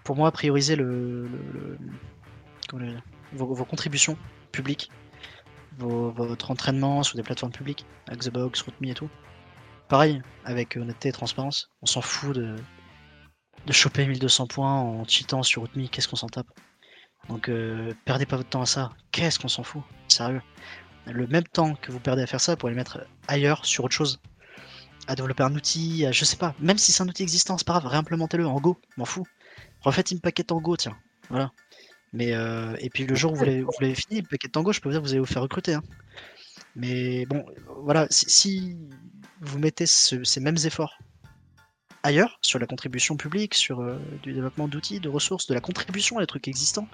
pour moi, prioriser le, le- vos, contributions publiques, votre entraînement sur des plateformes publiques, Xbox, RootMe et tout. Pareil, avec honnêteté et transparence, on s'en fout de, de choper 1200 points en cheatant sur RootMe, qu'est-ce qu'on s'en tape? Donc euh, perdez pas votre temps à ça, qu'est-ce qu'on s'en fout? Sérieux. Le même temps que vous perdez à faire ça, pour aller mettre ailleurs sur autre chose. À développer un outil, à, je sais pas, même si c'est un outil existant, c'est pas grave, réimplémentez-le en Go, m'en fous. Refaites une paquette en Go, tiens, voilà. Mais euh, et puis le jour où vous l'avez fini, le paquet Tango, je peux vous dire que vous allez vous faire recruter. hein. Mais bon, voilà, si, vous mettez ce- ces mêmes efforts ailleurs, sur la contribution publique, sur euh, du développement d'outils, de ressources, de la contribution à des trucs existants,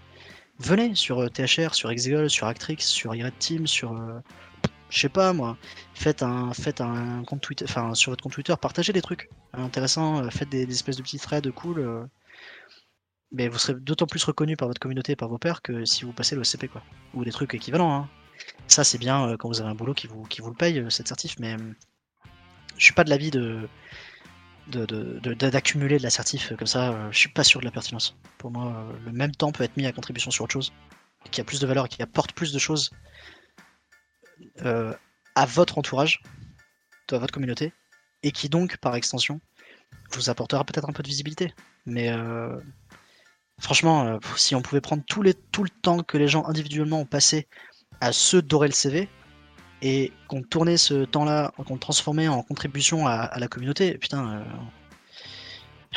venez sur euh, THR, sur Exegol, sur Actrix, sur Red Team, sur euh, je sais pas moi, faites un, faites un compte Twitter, enfin sur votre compte Twitter, partagez des trucs intéressants, euh, faites des, espèces de petits threads cool. mais vous serez d'autant plus reconnu par votre communauté et par vos pairs que si vous passez le SCP quoi. Ou des trucs équivalents. hein. Ça c'est bien euh, quand vous avez un boulot qui vous, qui vous le paye, euh, cette certif, mais euh, je suis pas de l'avis de de- de- de- d'accumuler de, la certif euh, comme ça, je suis pas sûr de la pertinence. Pour moi, le même temps peut être mis à contribution sur autre chose, qui a plus de valeur qui apporte plus de choses à votre entourage, à votre communauté, et qui donc, par extension, vous apportera peut-être un peu de visibilité. Mais franchement, si on pouvait prendre tout, les, tout le temps que les gens individuellement ont passé à se dorer le CV, et qu'on tournait ce temps-là, qu'on le transformait en contribution à, la communauté, putain,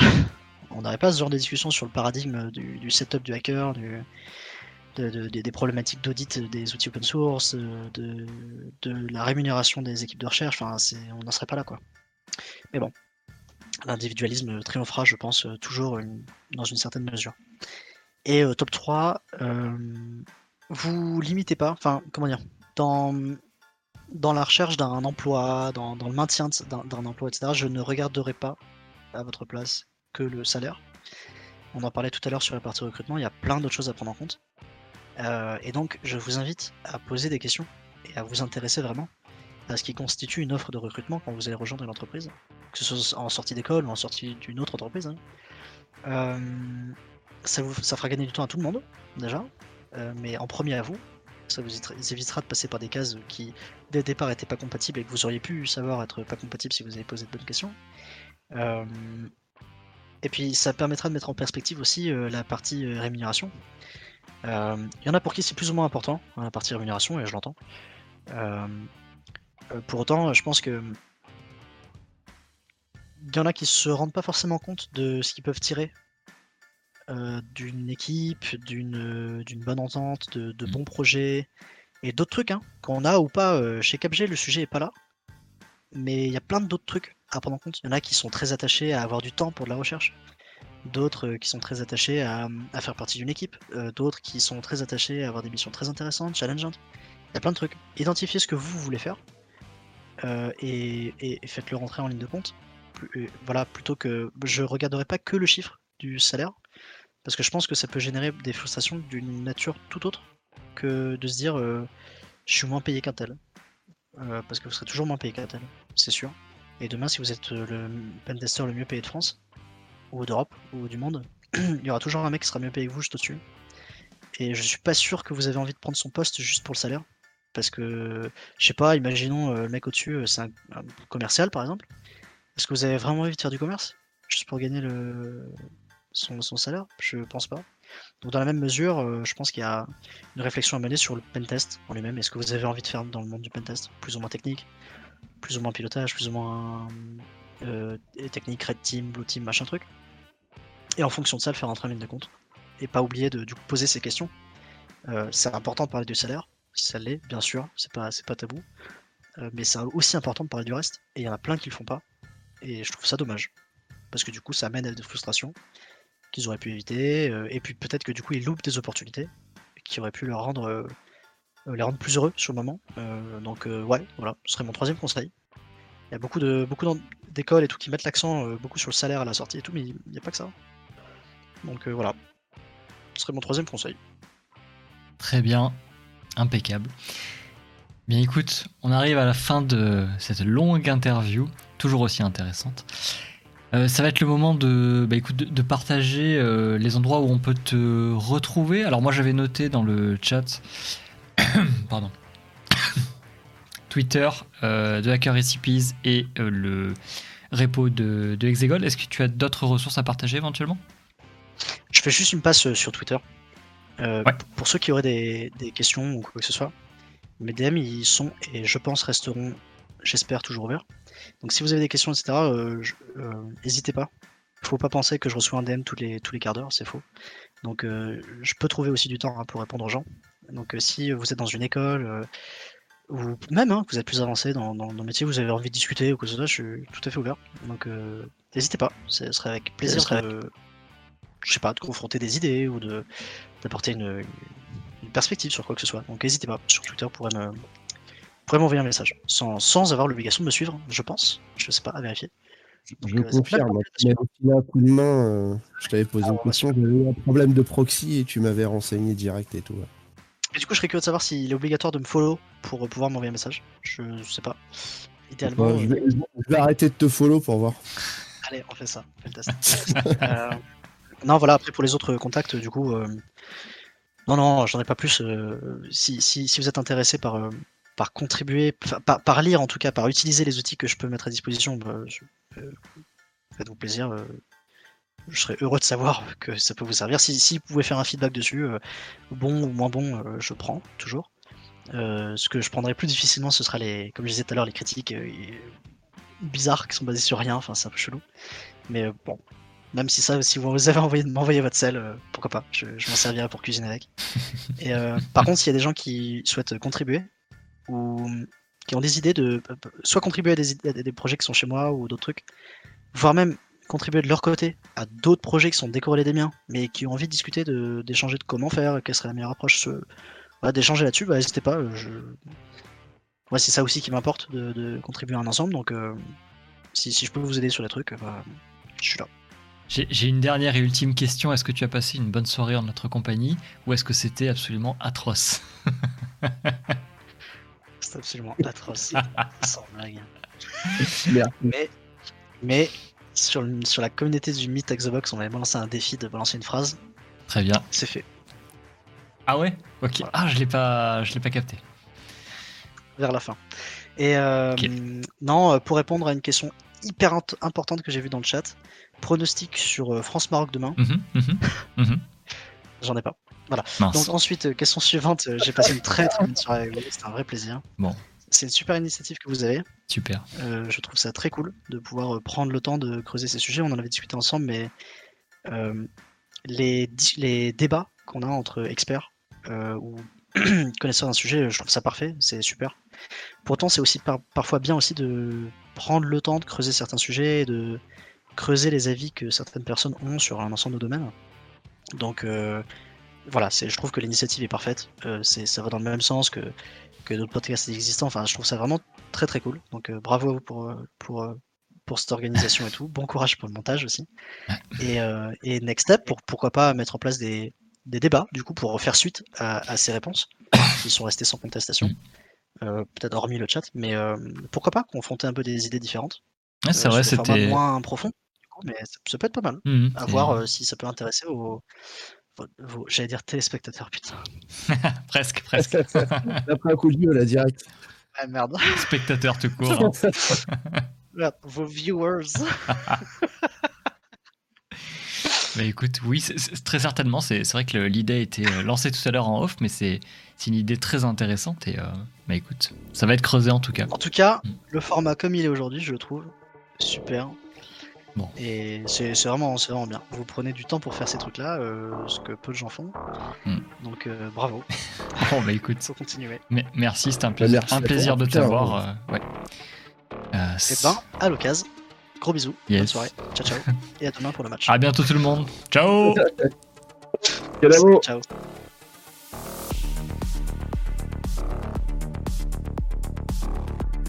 euh, on n'aurait pas ce genre de discussion sur le paradigme du, setup du hacker, des- problématiques d'audit des outils open source, de, la rémunération des équipes de recherche. Enfin, on n'en serait pas là, quoi. Mais bon, l'individualisme triomphera, je pense, toujours dans une certaine mesure. Et euh, top 3, euh, vous limitez pas, enfin, comment dire, dans, dans la recherche d'un emploi, dans, dans le maintien d'un, emploi, etc., je ne regarderai pas à votre place que le salaire. On en parlait tout à l'heure sur la partie recrutement, il y a plein d'autres choses à prendre en compte. Euh, et donc, je vous invite à poser des questions et à vous intéresser vraiment à ce qui constitue une offre de recrutement quand vous allez rejoindre une entreprise, que ce soit en sortie d'école ou en sortie d'une autre entreprise. hein. Euh, ça, vous, ça fera gagner du temps à tout le monde, déjà, mais en premier à vous. Ça vous évitera- de passer par des cases qui, dès le départ, n'étaient pas compatibles et que vous auriez pu savoir être pas compatibles si vous avez posé de bonnes questions. Euh, et puis, ça permettra de mettre en perspective aussi euh, la partie euh, rémunération. Euh, Il y en a pour qui c'est plus ou moins important, hein, la partie rémunération, et je l'entends. Euh, euh, pour autant, je pense que il y en a qui se rendent pas forcément compte de ce qu'ils peuvent tirer euh, d'une équipe, d'une euh, d'une bonne entente, de, de bons projets et d'autres trucs hein, qu'on a ou pas. euh, chez CapG, le sujet est pas là, mais il y a plein d'autres trucs à prendre en compte. Il y en a qui sont très attachés à avoir du temps pour de la recherche, d'autres euh, qui sont très attachés à, faire partie d'une équipe, euh, d'autres qui sont très attachés à avoir des missions très intéressantes, challengeantes. Il y a plein de trucs. Identifiez ce que vous voulez faire euh, et, faites-le rentrer en ligne de compte. Euh, voilà, plutôt que je regarderai pas que le chiffre du salaire, parce que je pense que ça peut générer des frustrations d'une nature tout autre que de se dire euh, je suis moins payé qu'un tel. Euh, parce que vous serez toujours moins payé qu'un tel, c'est sûr. Et demain, si vous êtes euh, le pentester le mieux payé de France, ou d'Europe, ou du monde, il y aura toujours un mec qui sera mieux payé que vous juste au-dessus. Et je suis pas sûr que vous avez envie de prendre son poste juste pour le salaire. Parce que, je sais pas, imaginons le mec au-dessus, c'est un commercial par exemple. Est-ce que vous avez vraiment envie de faire du commerce? Juste pour gagner le, son, son salaire Je pense pas. Donc dans la même mesure, euh, je pense qu'il y a une réflexion à mener sur le pentest en lui-même. Est-ce que vous avez envie de faire dans le monde du pentest Plus ou moins technique, plus ou moins pilotage, plus ou moins euh, technique, red team, blue team, machin truc. Et en fonction de ça, le faire rentrer en de compte. Et pas oublier de poser ces questions. Euh, c'est important de parler du salaire, ça l'est, bien sûr, c'est pas, pas tabou. Euh, mais c'est aussi important de parler du reste. Et il y en a plein qui le font pas. Et je trouve ça dommage. Parce que du coup, ça amène à des frustrations qu'ils auraient pu éviter. euh, et puis peut-être que du coup, ils loupent des opportunités qui auraient pu leur rendre, euh, euh, les rendre plus heureux sur le moment. Donc, ouais, voilà, ce serait mon troisième conseil. Il y a beaucoup de beaucoup d'écoles et tout qui mettent l'accent beaucoup sur le salaire à la sortie et tout, mais il n'y a pas que ça. Donc voilà, ce serait mon troisième conseil. Très bien, impeccable. Bien écoute, on arrive à la fin de cette longue interview, toujours aussi intéressante. Euh, ça va être le moment de, bah, écoute, de, de partager euh, les endroits où on peut te retrouver. Alors moi j'avais noté dans le chat, pardon, Twitter euh, de Hacker Recipes et le repo de, de Hexagol. Est-ce que tu as d'autres ressources à partager éventuellement? Je fais juste une passe sur Twitter. Ouais. Pour ceux qui auraient des, des questions ou quoi que ce soit, mes DM ils sont et je pense resteront, j'espère, toujours ouverts. Donc si vous avez des questions, etc., euh, euh, n'hésitez pas. Faut pas penser que je reçois un DM tous les, tous les quarts d'heure, c'est faux. Donc euh, je peux trouver aussi du temps hein, pour répondre aux gens. Donc si vous êtes dans une école, ou même hein, que vous êtes plus avancé dans, dans, dans le métier, vous avez envie de discuter ou quoi que ce soit, je suis tout à fait ouvert. Donc euh, n'hésitez pas, ce serait avec plaisir de, je sais pas, de confronter des idées ou d'apporter une, une perspective sur quoi que ce soit. Donc n'hésitez pas, sur Twitter, vous pourrez me m'envoyer un message, sans, sans avoir l'obligation de me suivre, je pense. Je sais pas, à vérifier. Je Donc, euh, confirme, tu m'avais filé un coup de main, euh, je t'avais posé Ah, une question, j'avais eu un problème de proxy et tu m'avais renseigné direct et tout. ouais. Et du coup, je serais curieux de savoir s'il est obligatoire de me follow pour euh, pouvoir m'envoyer un message. Je, je sais pas. Idéalement, je, vais, je vais arrêter de te follow pour voir. allez, on fait ça, on fait le test. Euh, non, voilà, après pour les autres contacts, du coup, euh, non, non, j'en ai pas plus. euh, si, si, si vous êtes intéressé par, euh, par contribuer, par, par lire en tout cas, par utiliser les outils que je peux mettre à disposition, bah, je- euh, faites-vous plaisir. euh, je serais heureux de savoir que ça peut vous servir. Si, si vous pouvez faire un feedback dessus, euh, bon ou moins bon, euh, je prends toujours. Ce que je prendrais plus difficilement, ce sera les, comme je disais tout à l'heure, les critiques bizarres qui sont basées sur rien. Enfin, c'est un peu chelou. Mais bon, Même si ça, si vous avez envie de m'envoyer votre sel, euh, pourquoi pas, je, je m'en servirai pour cuisiner avec. Et euh, par contre, s'il y a des gens qui souhaitent contribuer ou qui ont des idées de soit contribuer à des, à des projets qui sont chez moi ou d'autres trucs, voire même contribuer de leur côté à d'autres projets qui sont décorrélés des miens, mais qui ont envie de discuter, d'échanger de, comment faire, quelle serait la meilleure approche, d'échanger là-dessus, bah, n'hésitez pas. Je... C'est ça aussi qui m'importe de, contribuer à un ensemble, donc euh, si, je peux vous aider sur les trucs, bah, je suis là. J'ai une dernière et ultime question. Est-ce que tu as passé une bonne soirée en notre compagnie ou est-ce que c'était absolument atroce? C'est absolument atroce. Sans blague. Mais, mais sur, le- sur la communauté du Meet the Box, on avait balancé un défi de balancer une phrase. Très bien. C'est fait. Ah ouais? Ok. Voilà. Ah, je l'ai pas, je l'ai pas capté. vers la fin. Et euh, non, euh, pour répondre à une question hyper importante que j'ai vue dans le chat, pronostic sur euh, France-Maroc demain, Mhm, mhm, mhm. j'en ai pas. Mince. Donc ensuite, euh, question suivante, euh, j'ai passé une très très bonne soirée avec vous, c'était un vrai plaisir. Bon. C'est une super initiative que vous avez. Super. Euh, je trouve ça très cool de pouvoir prendre le temps de creuser ces sujets. On en avait discuté ensemble, mais euh, les, les débats qu'on a entre experts euh, ou connaisseurs d'un sujet, je trouve ça parfait, c'est super. Pourtant, c'est aussi par- parfois bien aussi de prendre le temps de creuser certains sujets et de creuser les avis que certaines personnes ont sur un ensemble de domaines. Donc euh, voilà, c'est- je trouve que l'initiative est parfaite. Euh, c'est- ça va dans le même sens que, que d'autres podcasts existants. Enfin, je trouve ça vraiment très très cool. Donc euh, bravo à vous pour, euh, pour, pour cette organisation et tout. Bon courage pour le montage aussi. Et, euh, et next step, pour, pourquoi pas mettre en place des, des débats, du coup, pour faire suite à, à ces réponses qui sont restées sans contestation. Euh, Peut-être hormis le chat, mais euh, pourquoi pas confronter un peu des idées différentes. C'est vrai, c'était. moins profond, du coup, mais ça, ça peut être pas mal. Mhm, À c'est- voir si ça peut intéresser vos, vos- j'allais dire téléspectateurs, putain. presque, presque. Après un coup de vieux, là, direct. Ah merde. Spectateur tout court. hein. Merde, Vos viewers. Mais écoute, oui, c'est- c'est- très certainement. C'est c'est vrai que le- l'idée a été euh, lancée tout à l'heure en off, mais c'est c'est une idée très intéressante. Et euh, bah écoute, ça va être creusé en tout cas. En tout cas, Mm. le format comme il est aujourd'hui, je le trouve super. Bon. Et c'est vraiment, c'est vraiment bien. Vous prenez du temps pour faire ces trucs-là, euh, ce que peu de gens font. Mm. Donc euh, bravo, Bon, bah écoute, faut continuer. mais- merci, c'était un merci toi, plaisir de t'avoir. euh, ouais. Euh, Et ben, à l'occasion, gros bisous, bonne soirée, ciao ciao, et à demain pour le match. à bientôt tout le monde. Ciao amour Ciao.